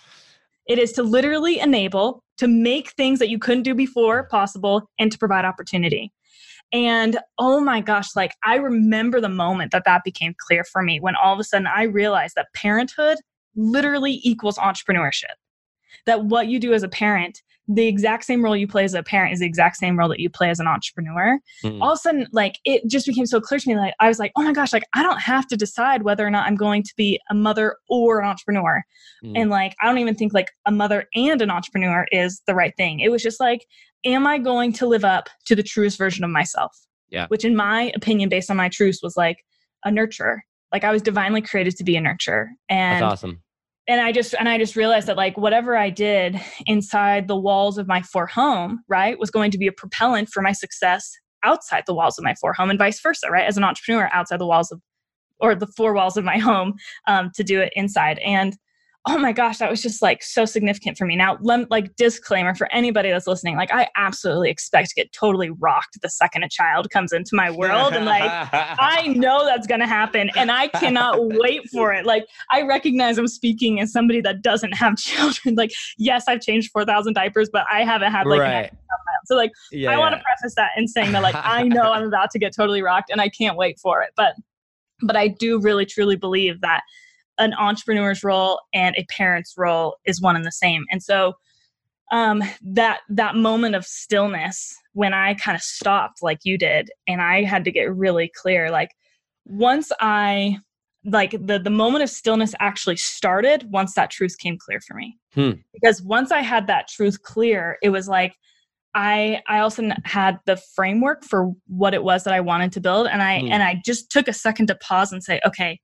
It is to literally enable, to make things that you couldn't do before possible, and to provide opportunity. And oh my gosh, like I remember the moment that that became clear for me when all of a sudden I realized that parenthood literally equals entrepreneurship. That what you do as a parent the exact same role you play as a parent is the exact same role that you play as an entrepreneur. Mm. All of a sudden, like it just became so clear to me. Like I was like, oh my gosh, like I don't have to decide whether or not I'm going to be a mother or an entrepreneur. Mm. And like I don't even think like a mother and an entrepreneur is the right thing. It was just like, am I going to live up to the truest version of myself? Yeah. Which in my opinion, based on my truths, was like a nurturer. Like I was divinely created to be a nurturer. And That's awesome and i just and i just realized that like whatever i did inside the walls of my four home right was going to be a propellant for my success outside the walls of my four home and vice versa right as an entrepreneur outside the walls of or the four walls of my home um, to do it inside. And oh my gosh, that was just like so significant for me. Now, like disclaimer for anybody that's listening, like I absolutely expect to get totally rocked the second a child comes into my world. And like, I know that's going to happen and I cannot wait for it. Like, I recognize I'm speaking as somebody that doesn't have children. Like, yes, I've changed 4,000 diapers, but I haven't had like, right. so like, yeah, I want to preface that in saying that like, I know I'm about to get totally rocked and I can't wait for it. But, but I do really truly believe that an entrepreneur's role and a parent's role is one and the same. And so um, that that moment of stillness when I kind of stopped like you did, and I had to get really clear. Like once I like the the moment of stillness actually started once that truth came clear for me. Hmm. Because once I had that truth clear, it was like I I also had the framework for what it was that I wanted to build and I hmm. and I just took a second to pause and say, okay,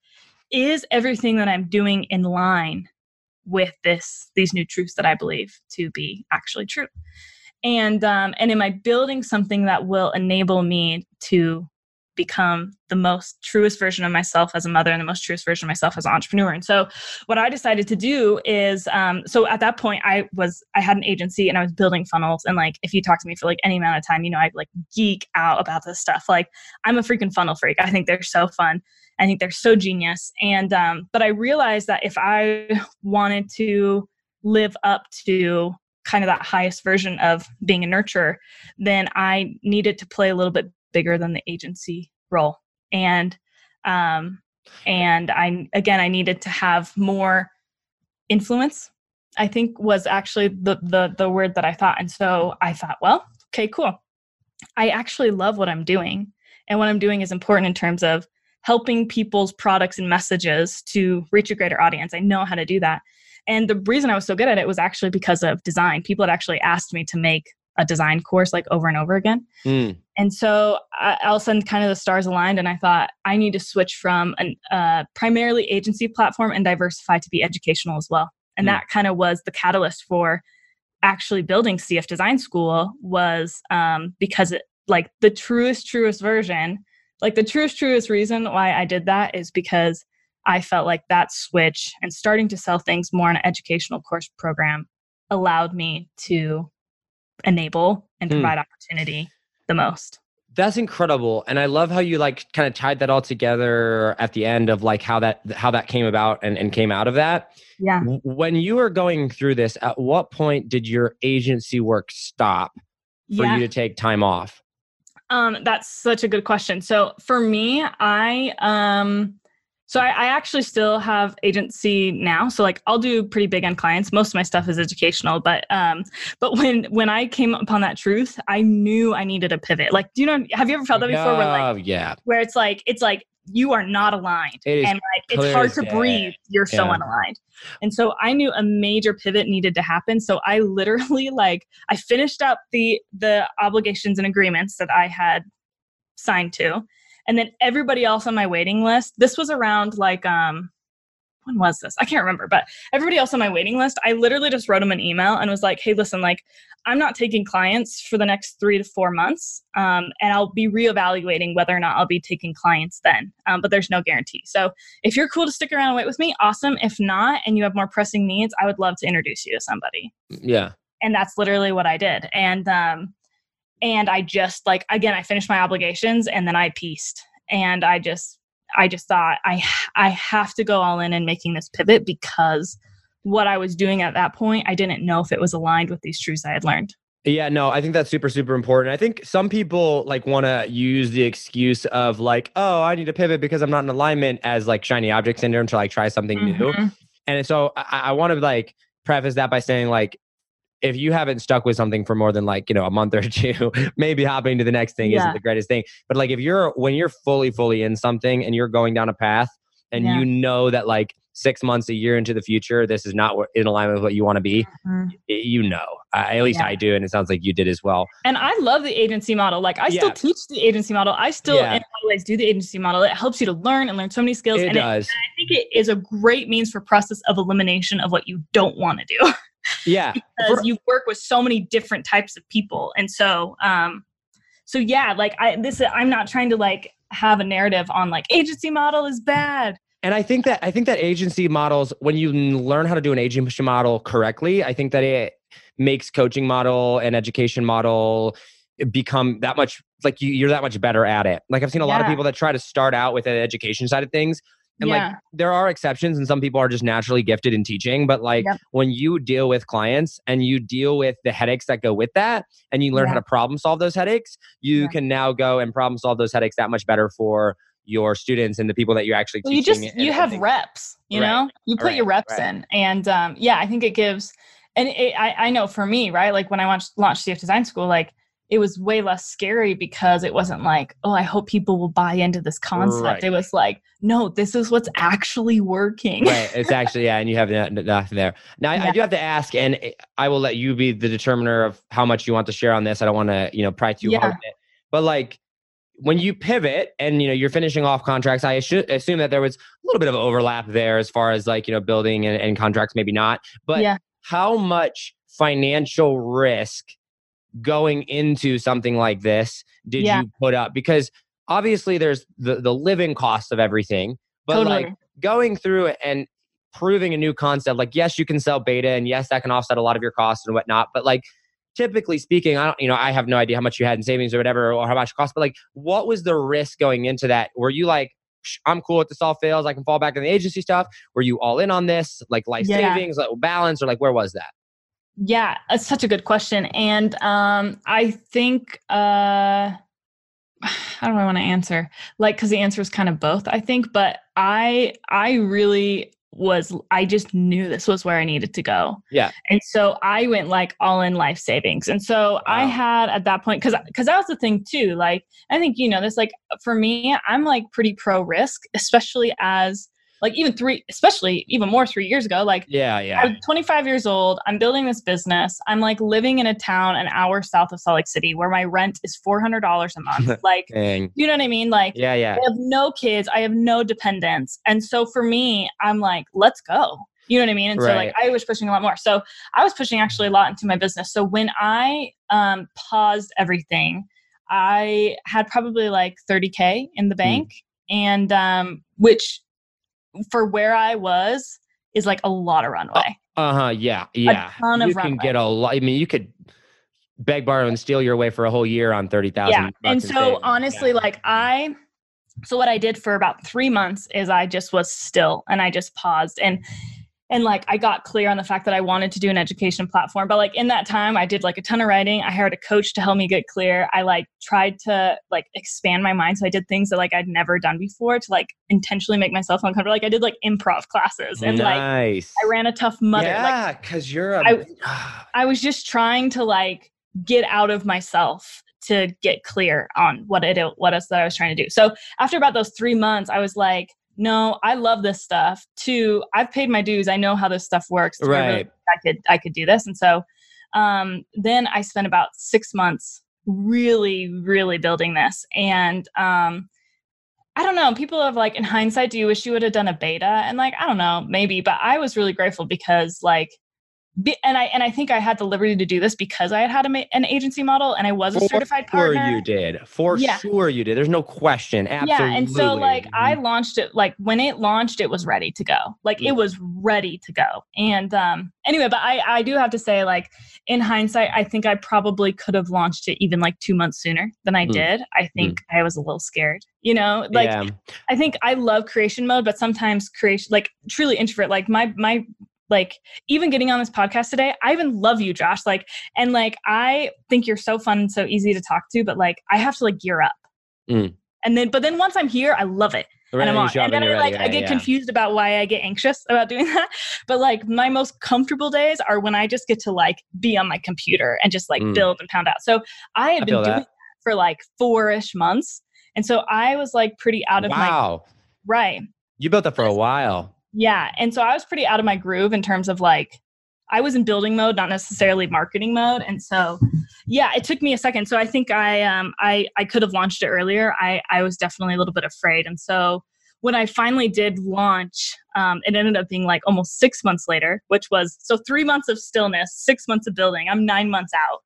is everything that I'm doing in line with this these new truths that I believe to be actually true? And um, and am I building something that will enable me to become the most truest version of myself as a mother and the most truest version of myself as an entrepreneur. And so what i decided to do is um, so at that point i was i had an agency and i was building funnels. And like if you talk to me for like any amount of time you know i like geek out about this stuff. Like i'm a freaking funnel freak. I think they're so fun. I think they're so genius. And um, but I realized that if I wanted to live up to kind of that highest version of being a nurturer, then I needed to play a little bit bigger than the agency role. And um, and I again I needed to have more influence. I think was actually the the the word that I thought. And so I thought, well, okay, cool. I actually love what I'm doing. And what I'm doing is important in terms of helping people's products and messages to reach a greater audience. I know how to do that. And the reason I was so good at it was actually because of design. People had actually asked me to make a design course like over and over again. Mm. And so I, all of a sudden, kind of the stars aligned, and I thought I need to switch from a uh, primarily agency platform and diversify to be educational as well. And mm. that kind of was the catalyst for actually building CF Design School was um, because it like the truest, truest version like the truest, truest reason why I did that is because I felt like that switch and starting to sell things more in an educational course program allowed me to enable and hmm. provide opportunity the most. That's incredible. And I love how you like kind of tied that all together at the end of like how that how that came about and, and came out of that. Yeah. When you were going through this, at what point did your agency work stop for yeah. you to take time off? Um, that's such a good question. So for me, I um so I, I, actually still have agency now. So like I'll do pretty big end clients. Most of my stuff is educational, but um, but when when I came upon that truth, I knew I needed a pivot. Like, do you know? Have you ever felt that before? Where like, yeah, where it's like it's like you are not aligned and like it's hard to breathe you're so unaligned and so i knew a major pivot needed to happen so i literally like i finished up the the obligations and agreements that i had signed to and then everybody else on my waiting list. This was around like um when was this? I can't remember, but everybody else on my waiting list, I literally just wrote them an email and was like, hey, listen, like, I'm not taking clients for the next three to four months. Um, and I'll be reevaluating whether or not I'll be taking clients then. Um, but there's no guarantee. So if you're cool to stick around and wait with me, awesome. If not, and you have more pressing needs, I would love to introduce you to somebody. Yeah. And that's literally what I did. And, um, and I just like, again, I finished my obligations and then I pieced and I just I just thought I I have to go all in in making this pivot because what I was doing at that point, I didn't know if it was aligned with these truths I had learned. Yeah, no, I think that's super, super important. I think some people like want to use the excuse of like, oh, I need to pivot because I'm not in alignment as like shiny object syndrome to like try something mm-hmm. new. And so I, I want to like preface that by saying like if you haven't stuck with something for more than like you know a month or two maybe hopping to the next thing yeah. isn't the greatest thing but like if you're when you're fully fully in something and you're going down a path and yeah. you know that like six months a year into the future this is not in alignment with what you want to be mm-hmm. you know at least yeah. i do and it sounds like you did as well and i love the agency model like i still teach the agency model i still in a lot of ways do the agency model it helps you to learn and learn so many skills it and, does. It, and i think it is a great means for process of elimination of what you don't want to do Yeah. because For- you work with so many different types of people. And so um so yeah, like I this I'm not trying to like have a narrative on like agency model is bad. And I think that I think that agency models when you learn how to do an agency model correctly, I think that it makes coaching model and education model become that much like you, you're that much better at it. Like I've seen a yeah. lot of people that try to start out with an education side of things and yeah. like there are exceptions and some people are just naturally gifted in teaching, but like yep. when you deal with clients and you deal with the headaches that go with that and you learn yeah. how to problem solve those headaches, you yeah. can now go and problem solve those headaches that much better for your students and the people that you're actually well, you just you have reps you right. know you put right. your reps right. in and um, yeah i think it gives and it, I, I know for me right like when i launched, launched cf design school like it was way less scary because it wasn't like, oh, I hope people will buy into this concept. Right. It was like, no, this is what's actually working. Right. It's actually, yeah. And you have nothing there. Now, yeah. I, I do have to ask, and I will let you be the determiner of how much you want to share on this. I don't want to, you know, pry too yeah. hard. But like, when you pivot and you know you're finishing off contracts i should assume that there was a little bit of overlap there as far as like you know building and, and contracts maybe not but yeah. how much financial risk going into something like this did yeah. you put up? Because obviously there's the, the living costs of everything, but totally. like going through it and proving a new concept, like yes, you can sell beta and yes, that can offset a lot of your costs and whatnot, but like typically speaking, I don't, you know, I have no idea how much you had in savings or whatever, or how much it cost, but like, what was the risk going into that? Were you like, I'm cool if this all fails, I can fall back in the agency stuff? Were you all in on this, like life yeah. savings, like balance, or like where was that? Yeah, it's such a good question. And um, I think, uh, how do I want to answer? Like, because the answer is kind of both, I think. But I, I really was, I just knew this was where I needed to go. Yeah. And so I went like all in life savings. And so wow. I had at that point, because because that was the thing too. Like, I think you know this. Like for me, I'm like pretty pro risk, especially as like even three, especially even more three years ago. Like, yeah, yeah. I'm 25 years old. I'm building this business. I'm like living in a town an hour south of Salt Lake City where my rent is $400 a month. Like, you know what I mean? Like, yeah, yeah. I have no kids. I have no dependents. And so for me, I'm like, let's go. You know what I mean? And right. so like I was pushing a lot more. So I was pushing actually a lot into my business. So when I um, paused everything, I had probably like 30K in the hmm. bank. Mm. And um, which for where I was is like a lot of runway. Uh huh. Yeah. Yeah. A ton of you runway. can get a lot. I mean, you could beg, borrow, and steal your way for a whole year on thirty thousand. Yeah. And so honestly, yeah. like I, so what I did for about three months is I just was still and I just paused and and like I got clear on the fact that I wanted to do an education platform. But like in that time, I did like a ton of writing. I hired a coach to help me get clear. I like tried to like expand my mind. So I did things that like I'd never done before to like intentionally make myself uncomfortable. Like I did like improv classes and nice. like I ran a tough mother. Yeah, because like, you're a I, ah. I was just trying to like get out of myself to get clear on what it what else that I was trying to do. So after about those three months, I was like, no, I love this stuff. Two, I've paid my dues. I know how this stuff works. Right. I, I could I could do this. And so um, then I spent about six months really, really building this. And um, I don't know. People have like, in hindsight, do you wish you would have done a beta? And like, I don't know, maybe, but I was really grateful because like and I and I think I had the liberty to do this because I had had a, an agency model and I was a For certified partner. Sure, you did. For Yeah. sure, you did. There's no question. Absolutely. Yeah, and so like I launched it like when it launched, it was ready to go. Like Mm. it was ready to go. And um anyway, but I I do have to say like in hindsight, I think I probably could have launched it even like two months sooner than I Mm. did. I think I was a little scared. You know, like yeah. I think I love creation mode, but sometimes creation, like truly introvert, like my, my, like even getting on this podcast today, I even love you, Josh. Like, and like, I think you're so fun and so easy to talk to, but like, I have to like gear up. Mm. And then, but then once I'm here, I love it. Right, and I'm on. And then I ready. like, I get yeah. confused about why I get anxious about doing that. But like, my most comfortable days are when I just get to like be on my computer and just like Mm. build and pound out. So I had I been doing that. that for like four ish months. And so I was like pretty out of my Wow. right. You built that for a while. Yeah. And so I was pretty out of my groove in terms of like, I was in building mode, not necessarily marketing mode. And so, yeah, it took me a second. So I think I, um, I, I could have launched it earlier. I, I was definitely a little bit afraid. And so when I finally did launch, um, it ended up being like almost six months later, which was so three months of stillness, six months of building. I'm nine months out.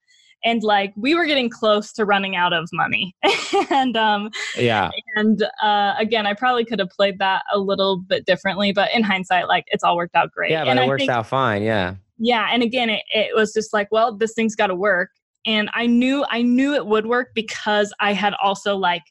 And like we were getting close to running out of money. and um, Yeah. and uh, again, I probably could have played that a little bit differently, but in hindsight, like it's all worked out great. Yeah, but and it I works think, out fine. Yeah. yeah, and again, it, it was just like, well, this thing's got to work, and I knew I knew it would work because I had also like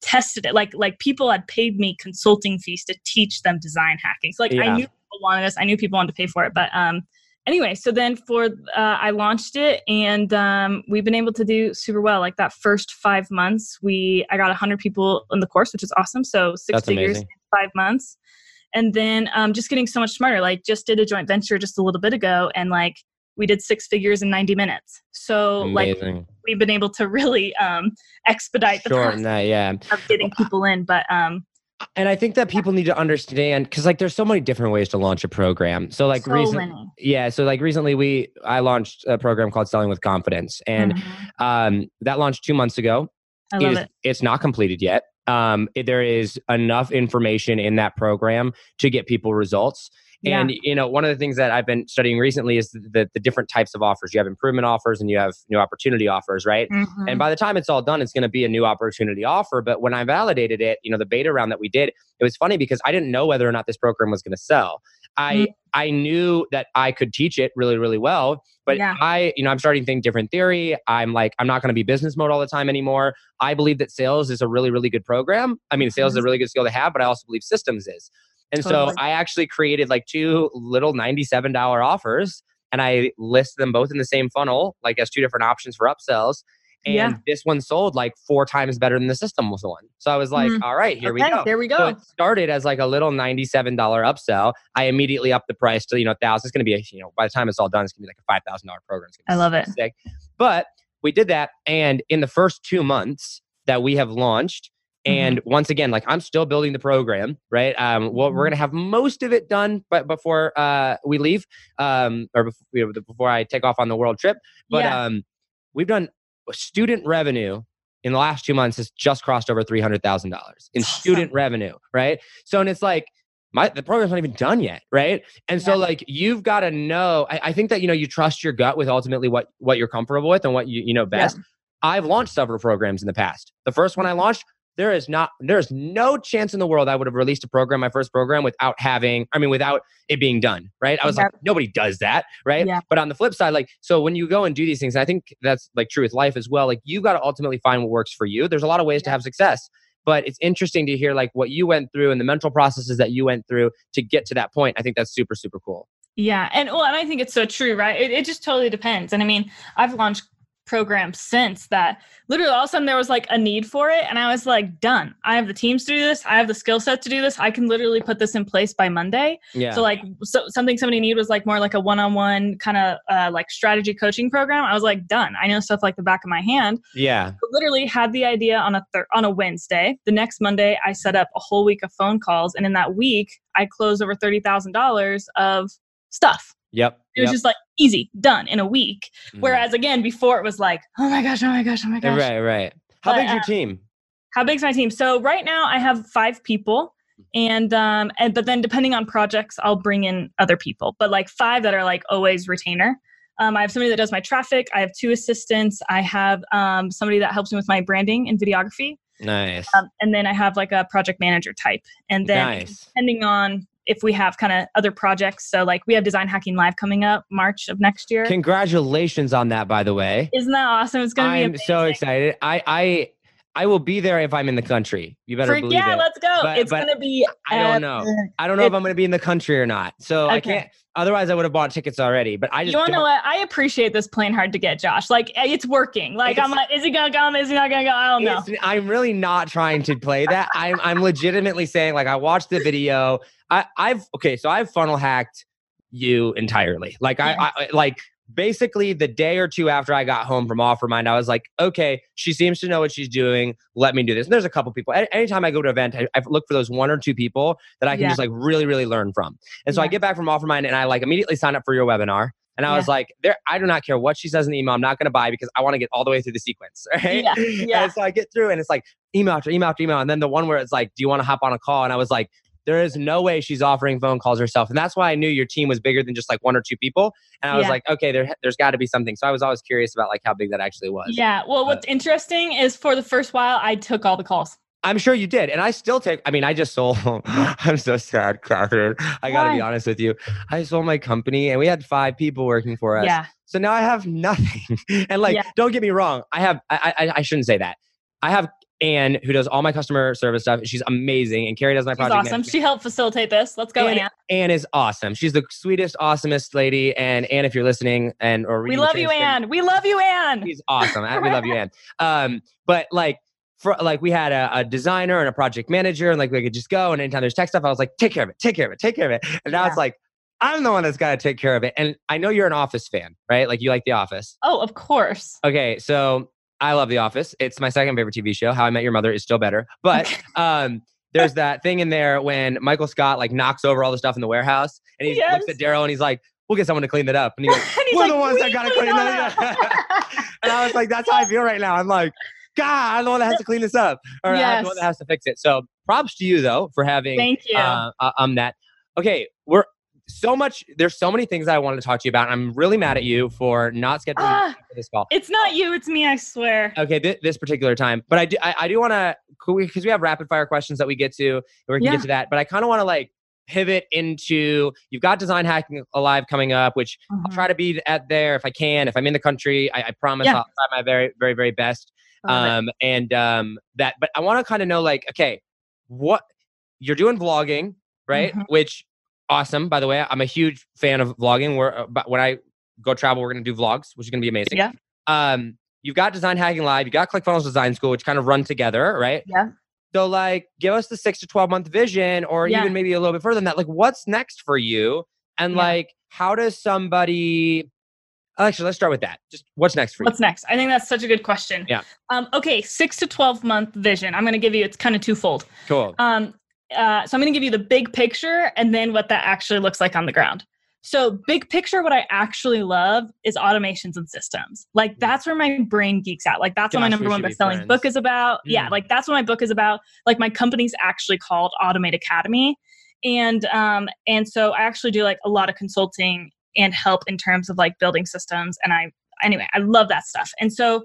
tested it. Like like people had paid me consulting fees to teach them design hacking. So like Yeah. I knew people wanted this. I knew people wanted to pay for it, but um. Anyway, so then for uh, I launched it, and um, we've been able to do super well. Like that first five months, we I got hundred people in the course, which is awesome. So six That's figures amazing. in five months, and then um, just getting so much smarter. Like just did a joint venture just a little bit ago, and like we did six figures in 90 minutes. So like we've been able to really um, expedite the Shorten process that. Yeah. of getting people in. But um, And I think that people need to understand because like there's so many different ways to launch a program. So like so recent. Yeah. So like recently we I launched a program called Selling with Confidence, and Mhm. um, that launched two months ago. I love is- it. It's not completed yet. Um, it- there is enough information in that program to get people results. Yeah. And you know, one of the things that I've been studying recently is the, the, the different types of offers. You have improvement offers and you have new opportunity offers, right? Mhm. And by the time it's all done, it's going to be a new opportunity offer. But when I validated it, you know, the beta round that we did, it was funny because I didn't know whether or not this program was going to sell. I Mm. I knew that I could teach it really really well, but Yeah. I you know I'm starting to think different theory. I'm like I'm not going to be business mode all the time anymore. I believe that sales is a really really good program. I mean, sales is a really good skill to have, but I also believe systems is. And Totally. so I actually created like two little $97 offers and I list them both in the same funnel, like as two different options for upsells. And Yeah. this one sold like four times better than the system was one. So I was like, Mm. all right, here we go. There we So go. it started as like a little $97 upsell. I immediately upped the price to, you know, thousand. It's going to be, a, you know, by the time it's all done, it's going to be like a $5,000 program. I love it. Sick. But we did that. And in the first two months that we have launched, Mm-hmm. and once again, like I'm still building the program, right? Um, well, Mm-hmm. we're gonna have most of it done, but before uh, we leave, um, or before, you know, before I take off on the world trip. But Yeah. um, we've done student revenue in the last two months has just crossed over three hundred thousand dollars in student revenue, right? So, and it's like my the program's not even done yet, right? And so, like you've got to know. I, I think that you know you trust your gut with ultimately what what you're comfortable with and what you you know Yeah. best. I've launched several programs in the past. The first one I launched, there is not there is no chance in the world I would have released a program, my first program, without having, I mean, without it being done. Right. I was like, nobody does that. Right. Yeah. But on the flip side, like, so when you go and do these things, I think that's like true with life as well. Like you got to ultimately find what works for you. There's a lot of ways to have success. But it's interesting to hear like what you went through and the mental processes that you went through to get to that point. I think that's super, super cool. Yeah, and well, and I think it's so true, right? It, it just totally depends. And I mean, I've launched programs since that literally all of a sudden there was like a need for it and i was like done i have the teams to do this i have the skill set to do this i can literally put this in place by monday Yeah. so like so, something somebody need was like more like a one-on-one kind of uh, like strategy coaching program i was like done i know stuff like the back of my hand yeah. literally had the idea on a thir- on a Wednesday. The next Monday, I set up a whole week of phone calls, and in that week, I closed over thirty thousand dollars of stuff. Yep. It was yep. just like easy, done in a week. Mhm. Whereas again, before it was like, oh my gosh, oh my gosh, oh my gosh. Right, right. How But, big's your uh, team? How big's my team? So right now I have five people. And um and but then depending on projects, I'll bring in other people. But like five that are like always retainer. Um, I have somebody that does my traffic. I have two assistants. I have um, somebody that helps me with my branding and videography. Nice. Um, and then I have like a project manager type. And then nice. depending on if we have kind of other projects, so like we have Design Hacking Live coming up March of next year. Congratulations on that, by the way. Isn't that awesome? It's gonna be. I'm amazing. so excited. I I I will be there if I'm in the country. You better For- believe yeah, it. let's go. But- it's but gonna be. I don't know. I don't know if I'm going to be in the country or not. So I can't. Otherwise, I would have bought tickets already. But I just You want to know what? I appreciate this playing hard to get, Josh. Like eh, it's working. Like I'm like, is he gonna come? Is he not gonna go? I don't know. I'm really not trying to play that. I'm I'm legitimately saying like I watched the video. I I've okay, so I've funnel hacked you entirely. Like I, I like basically the day or two after I got home from Offermind, I was like, okay, she seems to know what she's doing. Let me do this. And there's a couple people. Any- Anytime I go to an event, I, I look for those one or two people that I can Yeah. just like really, really learn from. And so I get back from Offermind and I like immediately sign up for your webinar. And I was like, there, I do not care what she says in the email. I'm not going to buy because I want to get all the way through the sequence. Right. Yeah, yeah. And so I get through and it's like email after email after email. And then the one where it's like, do you want to hop on a call? And I was like, there is no way she's offering phone calls herself. And that's why I knew your team was bigger than just like one or two people. And I was Yeah. like, okay, there, there's got to be something. So I was always curious about like how big that actually was. Yeah. Well, what's interesting is for the first while, I took all the calls. I'm sure you did. And I still take, I mean, I just sold, I'm so sad, Catherine. I got to be honest with you. I sold my company and we had five people working for us. Yeah. So now I have nothing. and like, Yeah. don't get me wrong. I have, I, I, I shouldn't say that. I have Anne who does all my customer service stuff. She's amazing. And Carrie does my She's project. awesome. management. She helped facilitate this. Let's go, Anne, Anne. Anne is awesome. She's the sweetest, awesomest lady. And Anne, if you're listening and or We love you, Anne. We love you, Anne. She's awesome. I- we love you, Anne. Um, but like for like we had a, a designer and a project manager, and like we could just go. And anytime there's tech stuff, I was like, take care of it, take care of it, take care of it. And now Yeah. it's like I'm the one that's got to take care of it. And I know you're an Office fan, right? Like you like The Office. Oh, of course. Okay, so I love The Office. It's my second favorite TV show. How I Met Your Mother is still better, but um. There's that thing in there when Michael Scott like knocks over all the stuff in the warehouse, and he looks at Daryl and he's like, "We'll get someone to clean that up." And he goes, And he's We're like, the ones that gotta clean clean that that up." and I was like, that's how I feel right now. I'm like, God, I'm the one that has to clean this up, or I'm the one Yes. that has to fix it. So, props to you though for having Thank you. uh, uh, um that. Okay, we're so much. There's so many things I wanted to talk to you about. I'm really mad at you for not scheduling Ah. this call. it's not you, it's me, I swear. Okay, thi- this particular time, but I do. I, I do want to because we have rapid fire questions that we get to, and we can Yeah. get to that. But I kind of want to like pivot into you've got design hacking alive coming up, which I'll Mhm. try to be at there if I can. If I'm in the country, I, I promise Yeah. I'll try my very, very, very best. Um, and um, that, but I want to kind of know, like, okay, what you're doing vlogging, right? Mhm. Which awesome. By the way, I'm a huge fan of vlogging. Where, uh, but when I go travel, we're gonna do vlogs, which is gonna be amazing. Yeah. Um, you've got Design Hacking Live, you got ClickFunnels Design School, which kind of run together, right? Yeah. So, like, give us the six to twelve month vision, or Yeah. even maybe a little bit further than that. Like, what's next for you? And Yeah. like, how does somebody? Actually, let's start with that. Just what's next for you? What's next? I think that's such a good question. Yeah. Um, okay, six to 12 month vision. I'm going to give you, it's kind of twofold. Cool. Um, uh, so I'm going to give you the big picture and then what that actually looks like on the ground. So, big picture, what I actually love is automations and systems. Like, that's where my brain geeks out. Like, that's what my number one best-selling book is about. Yeah, Mm. like that's what my book is about. Like, my company's actually called Automate Academy, and um, and so I actually do like a lot of consulting and help in terms of like building systems. And I, anyway, I love that stuff. And so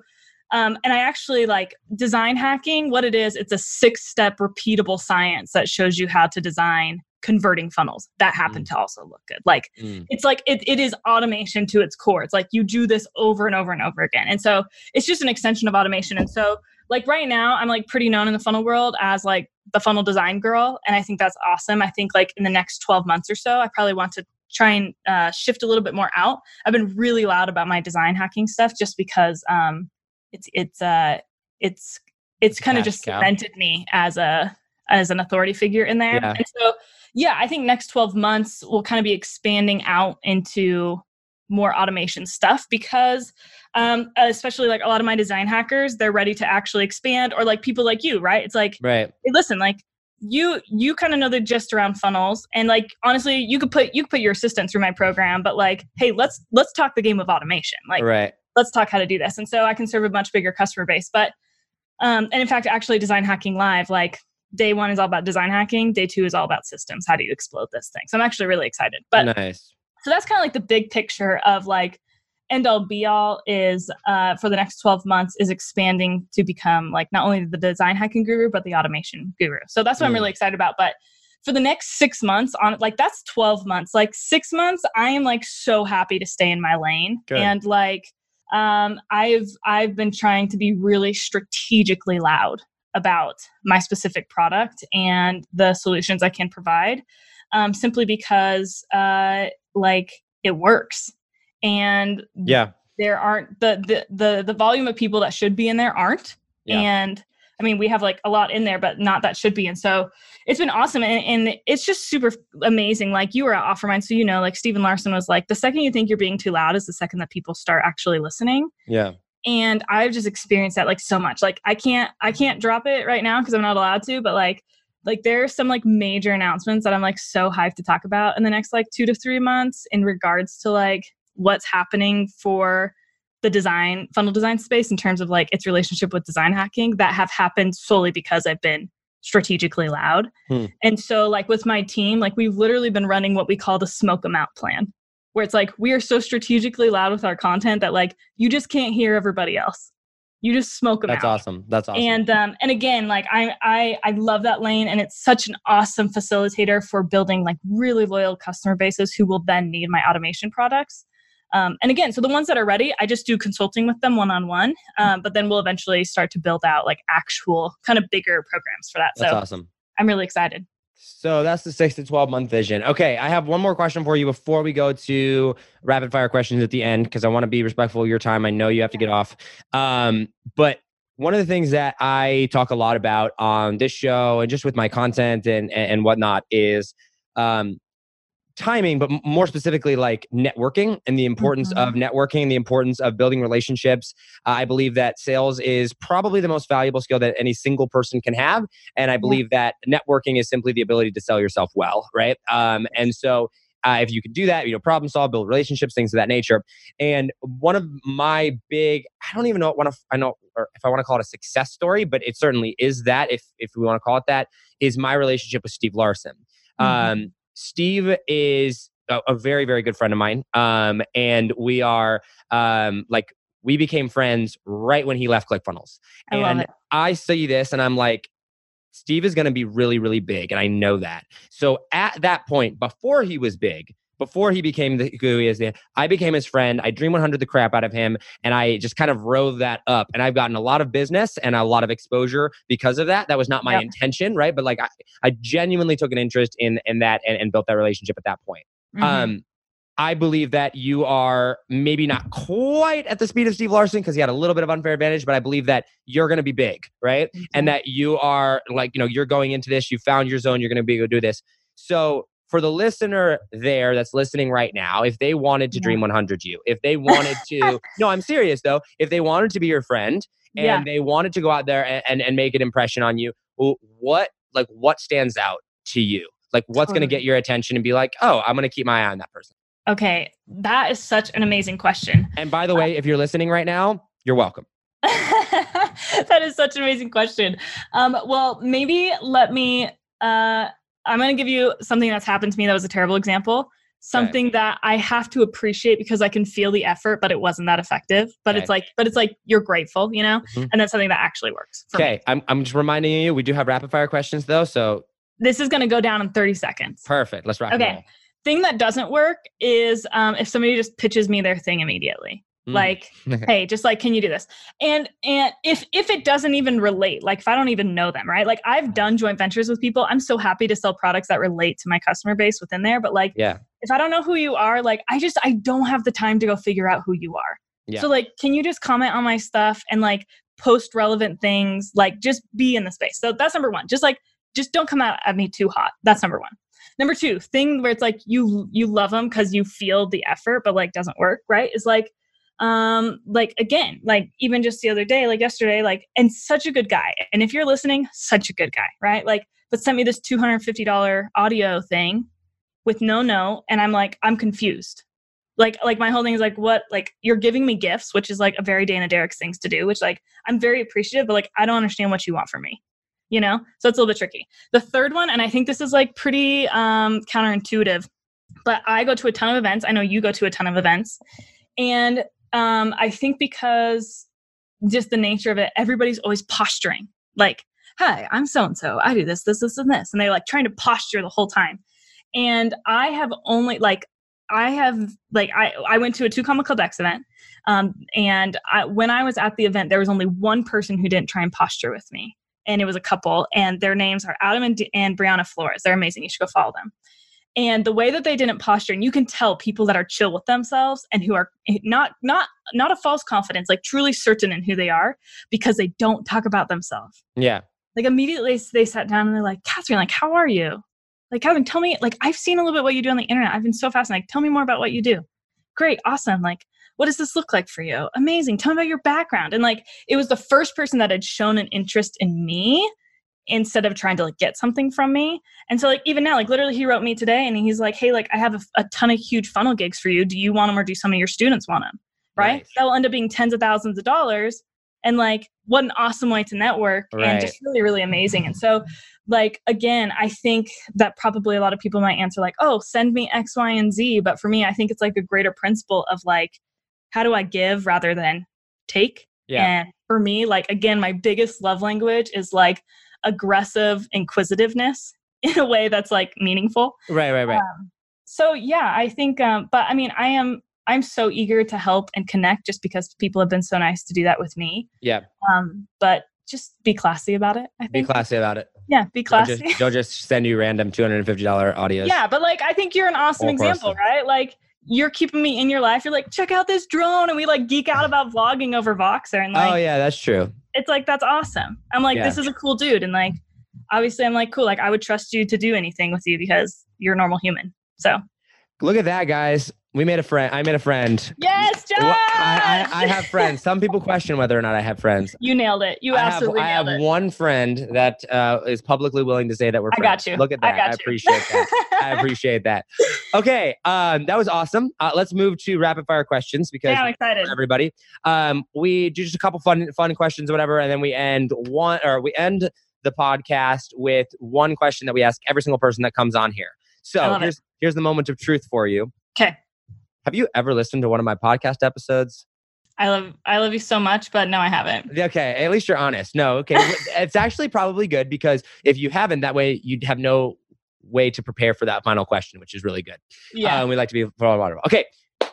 um, and I actually like design hacking. What it is, it's a six step repeatable science that shows you how to design converting funnels that happen to also look good. Like Mm. it's like it, it is automation to its core. It's like you do this over and over and over again. And so it's just an extension of automation. And so like right now, I'm like pretty known in the funnel world as like the funnel design girl. And I think that's awesome. I think like in the next 12 months or so, I probably want to try and uh, shift a little bit more out. I've been really loud about my design hacking stuff just because um, it's it's uh it's it's kind of just cow. cemented me as a as an authority figure in there. Yeah. And so yeah, I think next 12 months we'll kind of be expanding out into more automation stuff because um especially like a lot of my design hackers they're ready to actually expand or like people like you right it's like Right. hey, listen like you you kind of know the gist around funnels and like honestly you could put you could put your assistant through my program but like hey let's let's talk the game of automation like right. Let's talk how to do this and so i can serve a much bigger customer base but Um, and in fact, actually, Design Hacking Live, like day one is all about design hacking, day two is all about systems. How do you explode this thing? So I'm actually really excited. But nice. So that's kind of like the big picture of like end all be all is uh, for the next 12 months is expanding to become like not only the design hacking guru but the automation guru so that's what mm. i'm really excited about but for the next six months on like that's 12 months like six months i am like so happy to stay in my lane Good. and like um, i've i've been trying to be really strategically loud about my specific product and the solutions i can provide um, simply because uh, like it works. And yeah. there aren't the the the, the volume of people that should be in there aren't. Yeah. and I mean, we have like a lot in there, but not that should be. And so it's been awesome. And, and it's just super amazing. Like you were at Offermind, so you know, like Stephen Larsen was like, the second you think you're being too loud is the second that people start actually listening. Yeah. And I've just experienced that like so much. Like I can't, I can't drop it right now because I'm not allowed to, but like, like there are some like major announcements that I'm like so hyped to talk about in the next like two to three months in regards to like what's happening for the design funnel design space in terms of like its relationship with design hacking that have happened solely because I've been strategically loud. Hmm. And so like with my team, like we've literally been running what we call the smoke them out plan, where it's like we are so strategically loud with our content that like you just can't hear everybody else. You just smoke them That's out. awesome. That's awesome. And um and again, like I I I love that lane and it's such an awesome facilitator for building like really loyal customer bases who will then need my automation products. Um, and again, so the ones that are ready, I just do consulting with them one on one. But then we'll eventually start to build out like actual kind of bigger programs for that. That's so awesome. I'm really excited. So that's the six to 12 month vision. Okay. I have one more question for you before we go to rapid fire questions at the end, because I want to be respectful of your time. I know you have to get off. Um, but one of the things that I talk a lot about on this show and just with my content and, and whatnot is um, timing, but more specifically, like networking and the importance mm-hmm. of networking, the importance of building relationships. Uh, I believe that sales is probably the most valuable skill that any single person can have. And I believe yeah. that networking is simply the ability to sell yourself well, right? Um, and so uh, if you could do that, you know, problem solve, build relationships, things of that nature. And one of my big, I don't even know what I know, or if I want to call it a success story, but it certainly is that, if if we want to call it that, is my relationship with Steve Larsen. Mm-hmm. Um, Steve is a, a, very, very good friend of mine. Um, and we are um, like, we became friends right when he left ClickFunnels. I and. I see this and I'm like, Steve is going to be really, really big. And I know that. So at that point, before he was big, before he became the who he is, I became his friend. I dream 100 the crap out of him, and I just kind of rode that up. And I've gotten a lot of business and a lot of exposure because of that. That was not my yep. intention, right? But like I, I genuinely took an interest in in that and, and built that relationship at that point. Mm-hmm. Um, I believe that you are maybe not quite at the speed of Steve Larsen because he had a little bit of unfair advantage, but I believe that you're going to be big, right? Mm-hmm. And that you are like, you know, you're going into this, you found your zone, you're going to be able to do this. So for the listener there that's listening right now, if they wanted to yeah. dream 100 you, if they wanted to, no, I'm serious though, if they wanted to be your friend and yeah. they wanted to go out there and, and, and make an impression on you, what, like, what stands out to you? Like, what's totally. going to get your attention and be like, oh, I'm going to keep my eye on that person? Okay, that is such an amazing question. And by the way, if you're listening right now, you're welcome. that is such an amazing question. Um, well, maybe let me uh, I'm going to give you something that's happened to me that was a terrible example. Something okay. that I have to appreciate because I can feel the effort, but it wasn't that effective. But okay. it's like, but it's like you're grateful, you know, mm-hmm. and that's something that actually works. okay, I'm I'm just reminding you, we do have rapid fire questions though, so this is going to go down in 30 seconds. Perfect. Let's rock. Okay. Thing that doesn't work is um, if somebody just pitches me their thing immediately. Mm. like hey just like can you do this? And and if if it doesn't even relate like if i don't even know them right? Like i've done joint ventures with people. I'm so happy to sell products that relate to my customer base within there but like yeah. if i don't know who you are like i just i don't have the time to go figure out who you are. Yeah. so like can you just comment on my stuff and like post relevant things? Like just be in the space. So that's number one. Just like just don't come out at me too hot. That's number one. Number two thing where it's like you you love them because you feel the effort but like doesn't work right? Is like um like again like even just the other day like yesterday like and such a good guy and if you're listening such a good guy right like but sent me this $250 audio thing with no no and i'm like i'm confused Like like my whole thing is like what like you're giving me gifts, which is like a very Dana Derrick things to do, which like I'm very appreciative, but like I don't understand what you want from me. You know? So it's a little bit tricky. The third one, and I think this is like pretty um counterintuitive, but I go to a ton of events. I know you go to a ton of events. And um I think because just the nature of it, everybody's always posturing. Like, hi, I'm so and so. I do this, this, this, and this. And they're like trying to posture the whole time. And I have only like I have like I I went to a two comma club X event, um, and I, when I was at the event, there was only one person who didn't try and posture with me, and it was a couple, and their names are Adam and, and Brianna Flores. They're amazing. You should go follow them. And the way that they didn't posture, and you can tell people that are chill with themselves and who are eh, not not not a false confidence, like truly certain in who they are, because they don't talk about themselves. Yeah. Like immediately they sat down and they're like, Catherine, like, how are you? Like, Catherine, tell me, like, I've seen a little bit what you do on the internet. I've been so fascinated. Like, tell me more about what you do. Great, awesome. Like, what does this look like for you? Amazing. Tell me about your background. And like, it was the first person that had shown an interest in me instead of trying to like get something from me. And so like even now, like literally he wrote me today and he's like, Hey, like I have a, a ton of huge funnel gigs for you. Do you want them or do some of your students want them? Right. Nice. That will end up being tens of thousands of dollars. And like what an awesome way to network Right. and just really, really amazing. And so like again, I think that probably a lot of people might answer like, oh, send me X, Y, and Z. But for me, I think it's like a greater principle of like, how do I give rather than take? Yeah. And for me, like again, my biggest love language is like aggressive inquisitiveness in a way that's like meaningful. Right, right, right. Um, so yeah, I think um but I mean I am I'm so eager to help and connect just because people have been so nice to do that with me. yeah. Um but just be classy about it. I Be classy about it. Yeah, be Don't classy. just, don't just send you random $250 audios. yeah, but like I think you're an awesome example, right? Like you're keeping me in your life. You're like, check out this drone, and we like geek out about vlogging over Voxer, and oh, like oh, yeah, that's true. it's like that's awesome. I'm like, Yeah. this is a cool dude, and like obviously I'm like, cool, like I would trust you to do anything with you because you're a normal human. So Look at that, guys. We made a friend. I made a friend. yes, Josh, I, I, I have friends. Some people question whether or not I have friends. you nailed it. You I have, absolutely I have it. one friend that uh, is publicly willing to say that we're friends. I got you. Look at I that. got I, appreciate that. I appreciate that. Okay, um, that was awesome. Uh, let's move to rapid fire questions because yeah, I'm excited. everybody. Um, we do just a couple fun fun questions, or whatever, and then we end one or we end the podcast with one question that we ask every single person that comes on here. So love it. here's here's the moment of truth for you. Okay. Have you ever listened to one of my podcast episodes? I love I love you so much, but no, I haven't. Okay, at least you're honest. No, okay. it's actually probably good because if you haven't, that way you'd have no way to prepare for that final question, which is really good. Yeah. Um, we like to be water. Okay,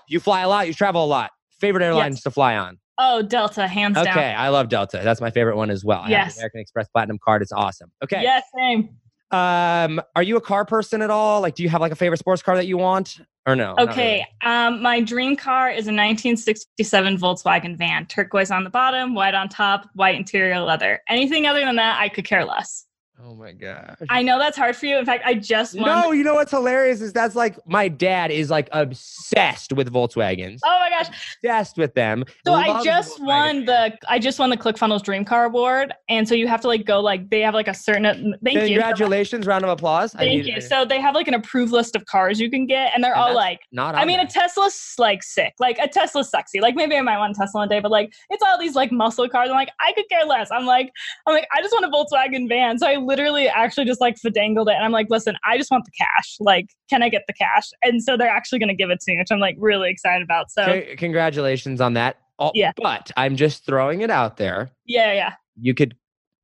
you fly a lot, you travel a lot. Favorite airlines Yes. to fly on? oh, Delta, hands Okay, down. I love Delta. That's my favorite one as well. I have Yes. American Express Platinum card. It's awesome. Okay. Yes, same. Um, are you a car person at all? Like, do you have like a favorite sports car that you want, or no? Okay. Um, my dream car is a 1967 Volkswagen van, turquoise on the bottom, white on top, white interior leather. Anything other than that, I could care less. Oh my gosh. I know that's hard for you. In fact, I just won. No, you know what's hilarious is that's like my dad is like obsessed with Volkswagens, Oh my gosh! obsessed with them. So I just Volkswagen. won the I just won the ClickFunnels Dream Car Award, and so you have to like go like they have like a certain thank you Congratulations, round of applause. Thank need- you. So they have like an approved list of cars you can get, and they're And all like not. I mean, a. Tesla's like sick. Like a Tesla's sexy. Like maybe I might want a Tesla one day, but like it's all these like muscle cars. I'm like, I could care less. I'm like, I'm like, I just want a Volkswagen van. So I literally actually just like fidangled it, and I'm like, listen, I just want the cash. Like, can I get the cash? And so they're actually gonna give it to me, which I'm like really excited about. So C- congratulations on that. Oh, Yeah. But I'm just throwing it out there. yeah, yeah. You could,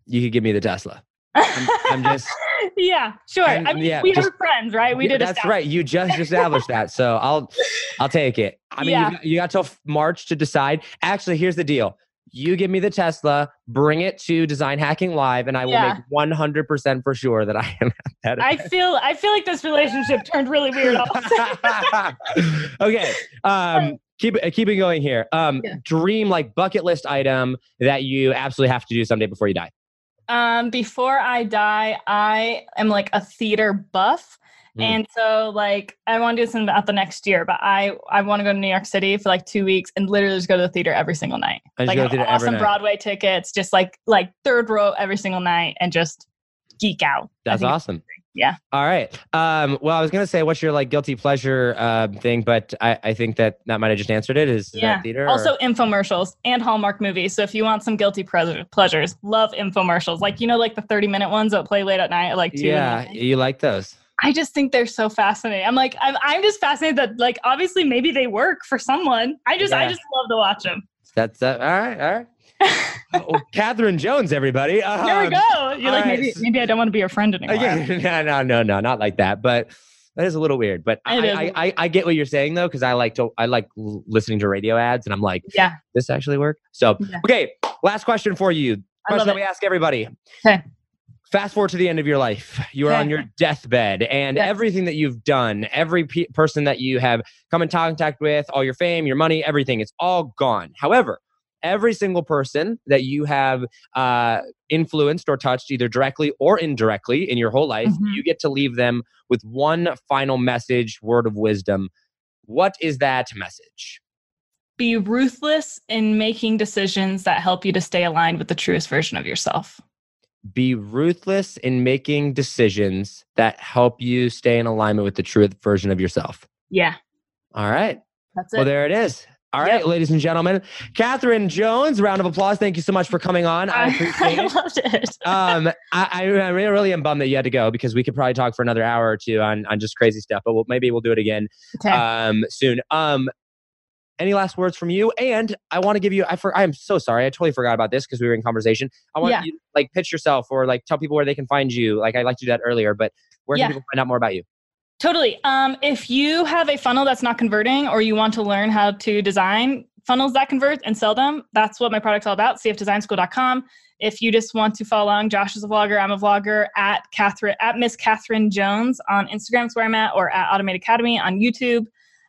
you could give me the Tesla. I'm, I'm just. yeah, sure. I'm- I mean, yeah, we just- were friends, right? We Yeah, did. That's right. You just established that, so I'll, I'll take it. I mean, Yeah. you, got, you got till March to decide. Actually, here's the deal. You give me the Tesla, bring it to Design Hacking Live, and I will Yeah. make 100% for sure that I am at. I feel. I feel like this relationship turned really weird. all of a sudden. okay. Um, keep it keep it going here. Um, Yeah. dream like bucket list item that you absolutely have to do someday before you die. um, before I die, I am like a theater buff. Mm. And so like I want to do something about the next year, but I I want to go to New York City for like two weeks and literally just go to the theater every single night. I just like go to the theater every awesome. Broadway tickets, just like like third row every single night and just geek out. That's awesome. Yeah. All right. Um, well, I was gonna say what's your like guilty pleasure uh, thing, but I, I think that that might have just answered it. Is, is Yeah. that theater? or- Also, infomercials and Hallmark movies. So if you want some guilty pleasure, pleasures, love infomercials. Like you know, like the thirty minute ones that play late at night, at like two. yeah, you like those. I just think they're so fascinating. I'm like, I'm, I'm just fascinated that like obviously maybe they work for someone. I just, I just love to watch them. That's uh, all right. All right. oh, Catherine Jones, everybody. There we Um, go. You're like, right. maybe, maybe I don't want to be your friend anymore. Again, no, no, no, no, not like that. But that is a little weird. But I, I, I, I get what you're saying though, because I like to, I like listening to radio ads, and I'm like, Yeah. this actually work. So, Yeah. okay, last question for you. Question that we ask everybody. Okay. Fast forward to the end of your life. You are on your deathbed, and Yes. everything that you've done, every pe- person that you have come in contact with, all your fame, your money, everything, it's all gone. However, every single person that you have uh, influenced or touched, either directly or indirectly, in your whole life, Mhm. you get to leave them with one final message, word of wisdom. What is that message? Be ruthless in making decisions that help you to stay aligned with the truest version of yourself. Be ruthless in making decisions that help you stay in alignment with the true version of yourself. Yeah. All right. That's it. Well, there it is. All right, Yep. ladies and gentlemen. Catherine Jones, round of applause. Thank you so much for coming on. I appreciate I it. loved it. Um, I really, really am bummed that you had to go because we could probably talk for another hour or two on, on just crazy stuff, but we'll, maybe we'll do it again okay. um, soon. Um, any last words from you? And I want to give you, I for, I am so sorry. I totally forgot about this because we were in conversation. I want Yeah. you to, like pitch yourself or like tell people where they can find you. Like I like to do that earlier, but where Yeah. can people find out more about you? Totally. Um, if you have a funnel that's not converting or you want to learn how to design funnels that convert and sell them, that's what my product's all about, cfdesignschool.com. If you just want to follow along, Josh is a vlogger, I'm a vlogger at Catherine at Miss Catherine Jones on Instagram is where I'm at, or at Automate Academy on YouTube.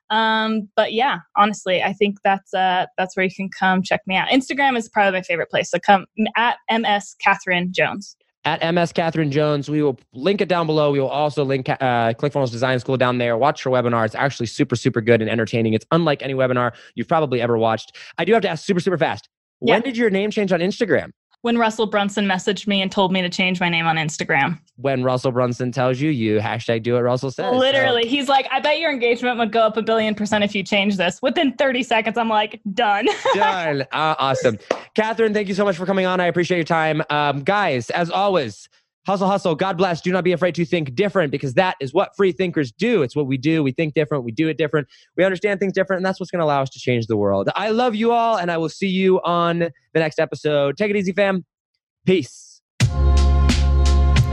Um, but yeah, honestly, I think that's uh that's where you can come check me out. Instagram is probably my favorite place. So come at MS Catherine Jones. at MS Catherine Jones. We will link it down below. We will also link uh, ClickFunnels Design School down there. Watch her webinar. It's actually super, super good and entertaining. It's unlike any webinar you've probably ever watched. I do have to ask super, super fast. When Yeah. did your name change on Instagram? When Russell Brunson messaged me and told me to change my name on Instagram. When Russell Brunson tells you, you hashtag do what Russell says. So- Literally, he's like, I bet your engagement would go up a billion percent if you change this. Within 30 seconds, I'm like, done. Done. Uh, awesome. Catherine, thank you so much for coming on. I appreciate your time. Um, guys, as always, hustle, hustle. God bless. Do not be afraid to think different because that is what free thinkers do. It's what we do. We think different. We do it different. We understand things different. And that's what's going to allow us to change the world. I love you all, and I will see you on the next episode. Take it easy, fam. Peace.